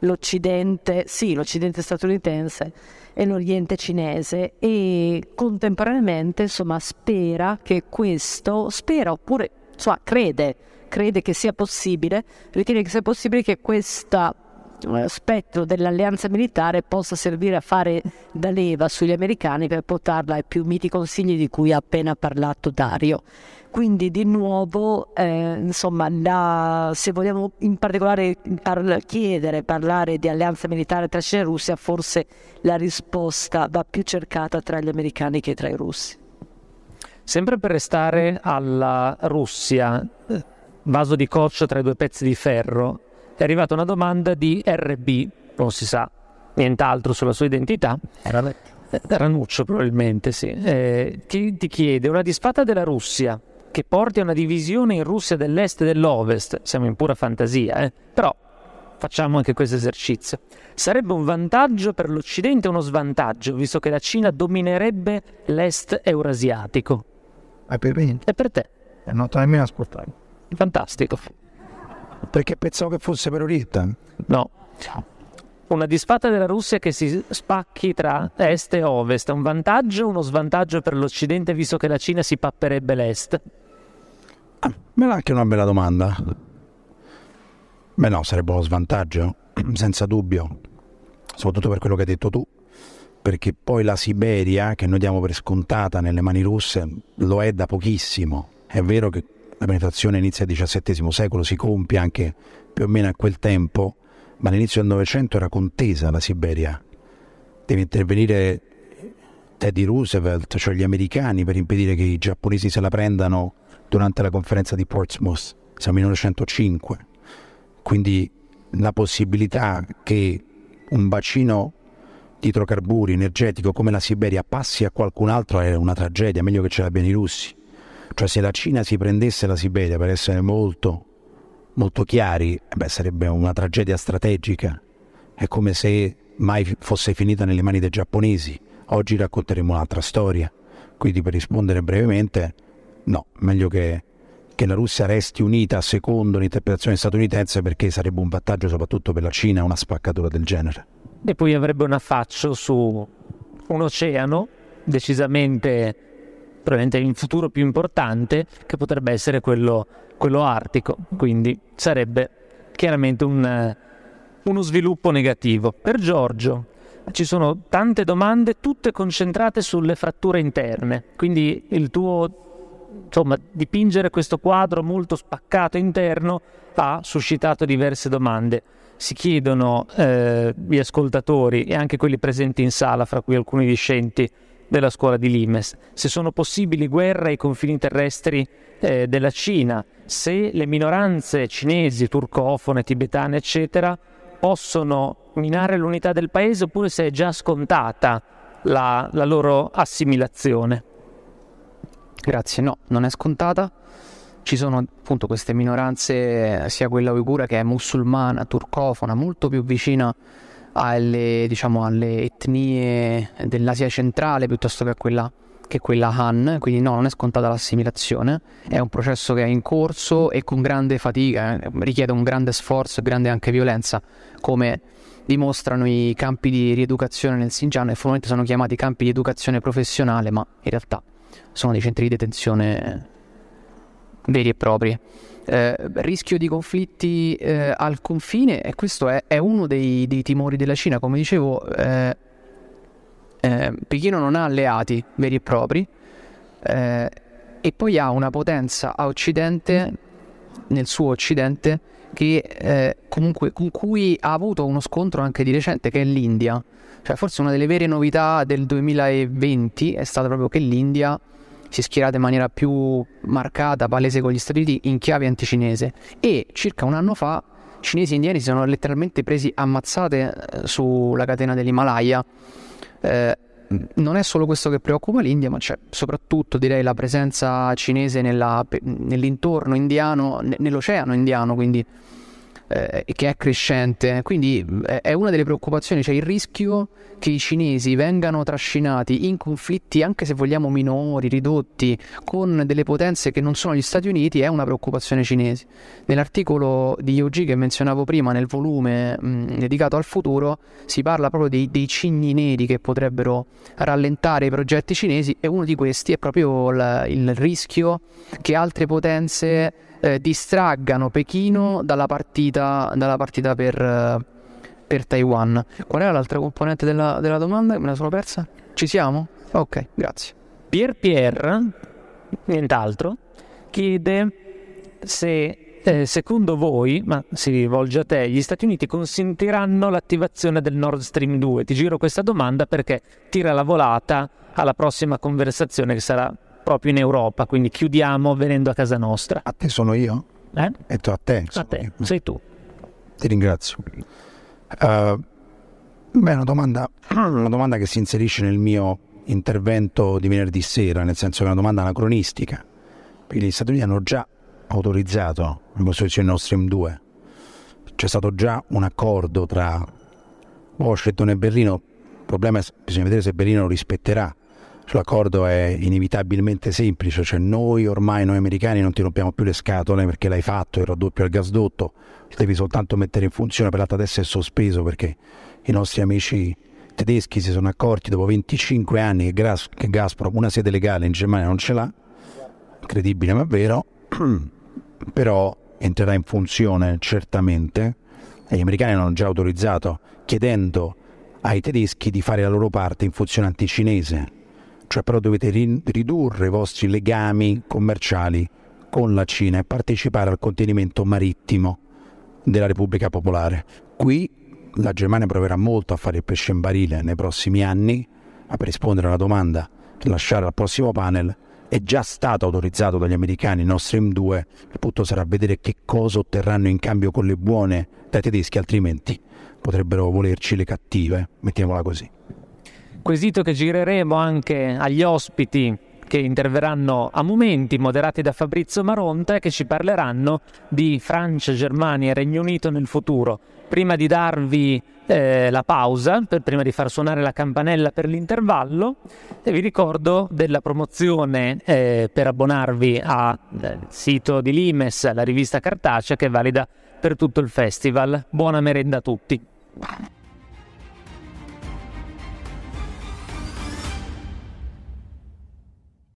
l'Occidente, sì, l'Occidente statunitense e l'Oriente cinese e contemporaneamente insomma spera che questo, spera oppure insomma, crede, crede che sia possibile, ritiene che sia possibile che questo eh, spettro dell'alleanza militare possa servire a fare da leva sugli americani per portarla ai più miti consigli di cui ha appena parlato Dario. Quindi di nuovo, eh, insomma, la, se vogliamo in particolare par- chiedere, parlare di alleanza militare tra Cina e Russia, forse la risposta va più cercata tra gli americani che tra i russi. Sempre per restare alla Russia, eh, vaso di coccio tra i due pezzi di ferro, è arrivata una domanda di RB, non si sa nient'altro sulla sua identità. Ranuccio probabilmente, sì. Eh, che ti chiede una disfatta della Russia che porti a una divisione in Russia dell'est e dell'ovest, siamo in pura fantasia, eh? però facciamo anche questo esercizio. Sarebbe un vantaggio per l'Occidente o uno svantaggio, visto che la Cina dominerebbe l'est eurasiatico? È per me? È per te. E non ti nemmeno ascoltare. Fantastico. Perché pensavo che fosse per Orietta? No. Una disfatta della Russia che si spacchi tra est e ovest un vantaggio o uno svantaggio per l'Occidente visto che la Cina si papperebbe l'est? Me l'ha anche una bella domanda. Beh no, sarebbe uno svantaggio, senza dubbio, soprattutto per quello che hai detto tu, perché poi la Siberia, che noi diamo per scontata nelle mani russe, lo è da pochissimo. È vero che la penetrazione inizia al XVII secolo, si compie anche più o meno a quel tempo, ma all'inizio del Novecento era contesa la Siberia. Deve intervenire Teddy Roosevelt, cioè gli americani, per impedire che i giapponesi se la prendano durante la conferenza di Portsmouth, siamo nel 1905, quindi la possibilità che un bacino di idrocarburi energetico come la Siberia passi a qualcun altro è una tragedia, meglio che ce l'abbiano i russi. Cioè se la Cina si prendesse la Siberia, per essere molto, molto chiari, eh beh, sarebbe una tragedia strategica. È come se mai fosse finita nelle mani dei giapponesi. Oggi racconteremo un'altra storia. Quindi per rispondere brevemente, No, meglio che, che la Russia resti unita secondo l'interpretazione statunitense perché sarebbe un vantaggio soprattutto per la Cina una spaccatura del genere. e poi avrebbe un affaccio su un oceano decisamente probabilmente in futuro più importante che potrebbe essere quello, quello artico, quindi sarebbe chiaramente un, uno sviluppo negativo. Per Giorgio ci sono tante domande, tutte concentrate sulle fratture interne, quindi il tuo insomma, dipingere questo quadro molto spaccato interno ha suscitato diverse domande. Si chiedono eh, gli ascoltatori e anche quelli presenti in sala, fra cui alcuni discenti della scuola di Limes, se sono possibili guerre ai confini terrestri eh, della Cina, se le minoranze cinesi, turcofone, tibetane, eccetera, possono minare l'unità del paese oppure se è già scontata la, la loro assimilazione. Grazie, no, non è scontata. Ci sono appunto queste minoranze, sia quella uigura che è musulmana, turcofona, molto più vicina alle, diciamo, alle etnie dell'Asia centrale piuttosto che a quella, che quella Han, quindi no, non è scontata l'assimilazione, è un processo che è in corso e con grande fatica, eh, richiede un grande sforzo e grande anche violenza, come dimostrano i campi di rieducazione nel Xinjiang. E formalmente sono chiamati campi di educazione professionale, ma in realtà sono dei centri di detenzione veri e propri eh, rischio di conflitti eh, al confine e questo è, è uno dei, dei, timori della Cina. Come dicevo, eh, eh Pechino non ha alleati veri e propri eh, e poi ha una potenza a occidente, nel suo occidente, che eh, comunque con cui ha avuto uno scontro anche di recente, che è l'India. Cioè, forse una delle vere novità del 2020 è stata proprio che l'India si è schierata in maniera più marcata, palese con gli Stati Uniti in chiave anticinese e circa un anno fa cinesi e indiani si sono letteralmente presi ammazzate eh, sulla catena dell'Himalaya. Eh, non è solo questo che preoccupa l'India, ma c'è soprattutto direi la presenza cinese nella, nell'intorno indiano, nell'oceano indiano, quindi eh, che è crescente. Quindi eh, è una delle preoccupazioni, cioè il rischio che i cinesi vengano trascinati in conflitti, anche se vogliamo minori, ridotti, con delle potenze che non sono gli Stati Uniti, è una preoccupazione cinese. Nell'articolo di Yoji che menzionavo prima, nel volume mh, dedicato al futuro, si parla proprio dei, dei cigni neri che potrebbero rallentare i progetti cinesi e uno di questi è proprio il, il rischio che altre potenze eh, distraggano Pechino dalla partita, dalla partita per, eh, per, Taiwan. Qual era l'altra componente della, della domanda? Me la sono persa? Ci siamo? Ok, grazie. Pier Pier, nient'altro, chiede se eh, secondo voi, ma si rivolge a te, gli Stati Uniti consentiranno l'attivazione del Nord Stream 2? Ti giro questa domanda perché tira la volata alla prossima conversazione che sarà proprio in Europa, quindi chiudiamo venendo a casa nostra. A te sono io? Eh? E tu a te? A te, io. sei tu. Ti ringrazio. Uh, beh, una domanda, una domanda che si inserisce nel mio intervento di venerdì sera, nel senso che è una domanda anacronistica, perché gli Stati Uniti hanno già autorizzato la costruzione Nord Stream 2, c'è stato già un accordo tra Washington e Berlino, il problema è che bisogna vedere se Berlino lo rispetterà, L'accordo è inevitabilmente semplice, cioè noi ormai, noi americani, non ti rompiamo più le scatole perché l'hai fatto, il raddoppio al gasdotto, devi soltanto mettere in funzione, per l'altro adesso è sospeso perché i nostri amici tedeschi si sono accorti dopo 25 anni che, Gas- che Gazprom una sede legale in Germania non ce l'ha, incredibile ma vero, però entrerà in funzione certamente. E gli americani hanno già autorizzato chiedendo ai tedeschi di fare la loro parte in funzione anticinese cioè però dovete ridurre i vostri legami commerciali con la Cina e partecipare al contenimento marittimo della Repubblica Popolare. Qui la Germania proverà molto a fare il pesce in barile nei prossimi anni, ma per rispondere alla domanda lasciare al prossimo panel è già stato autorizzato dagli americani il Nord Stream 2, il punto sarà vedere che cosa otterranno in cambio con le buone dai tedeschi, altrimenti potrebbero volerci le cattive, mettiamola così quesito che gireremo anche agli ospiti che interverranno a momenti moderati da Fabrizio Maronta che ci parleranno di Francia, Germania e Regno Unito nel futuro. Prima di darvi eh, la pausa, per, prima di far suonare la campanella per l'intervallo, e vi ricordo della promozione eh, per abbonarvi al eh, sito di Limes, la rivista cartacea che è valida per tutto il festival. Buona merenda a tutti.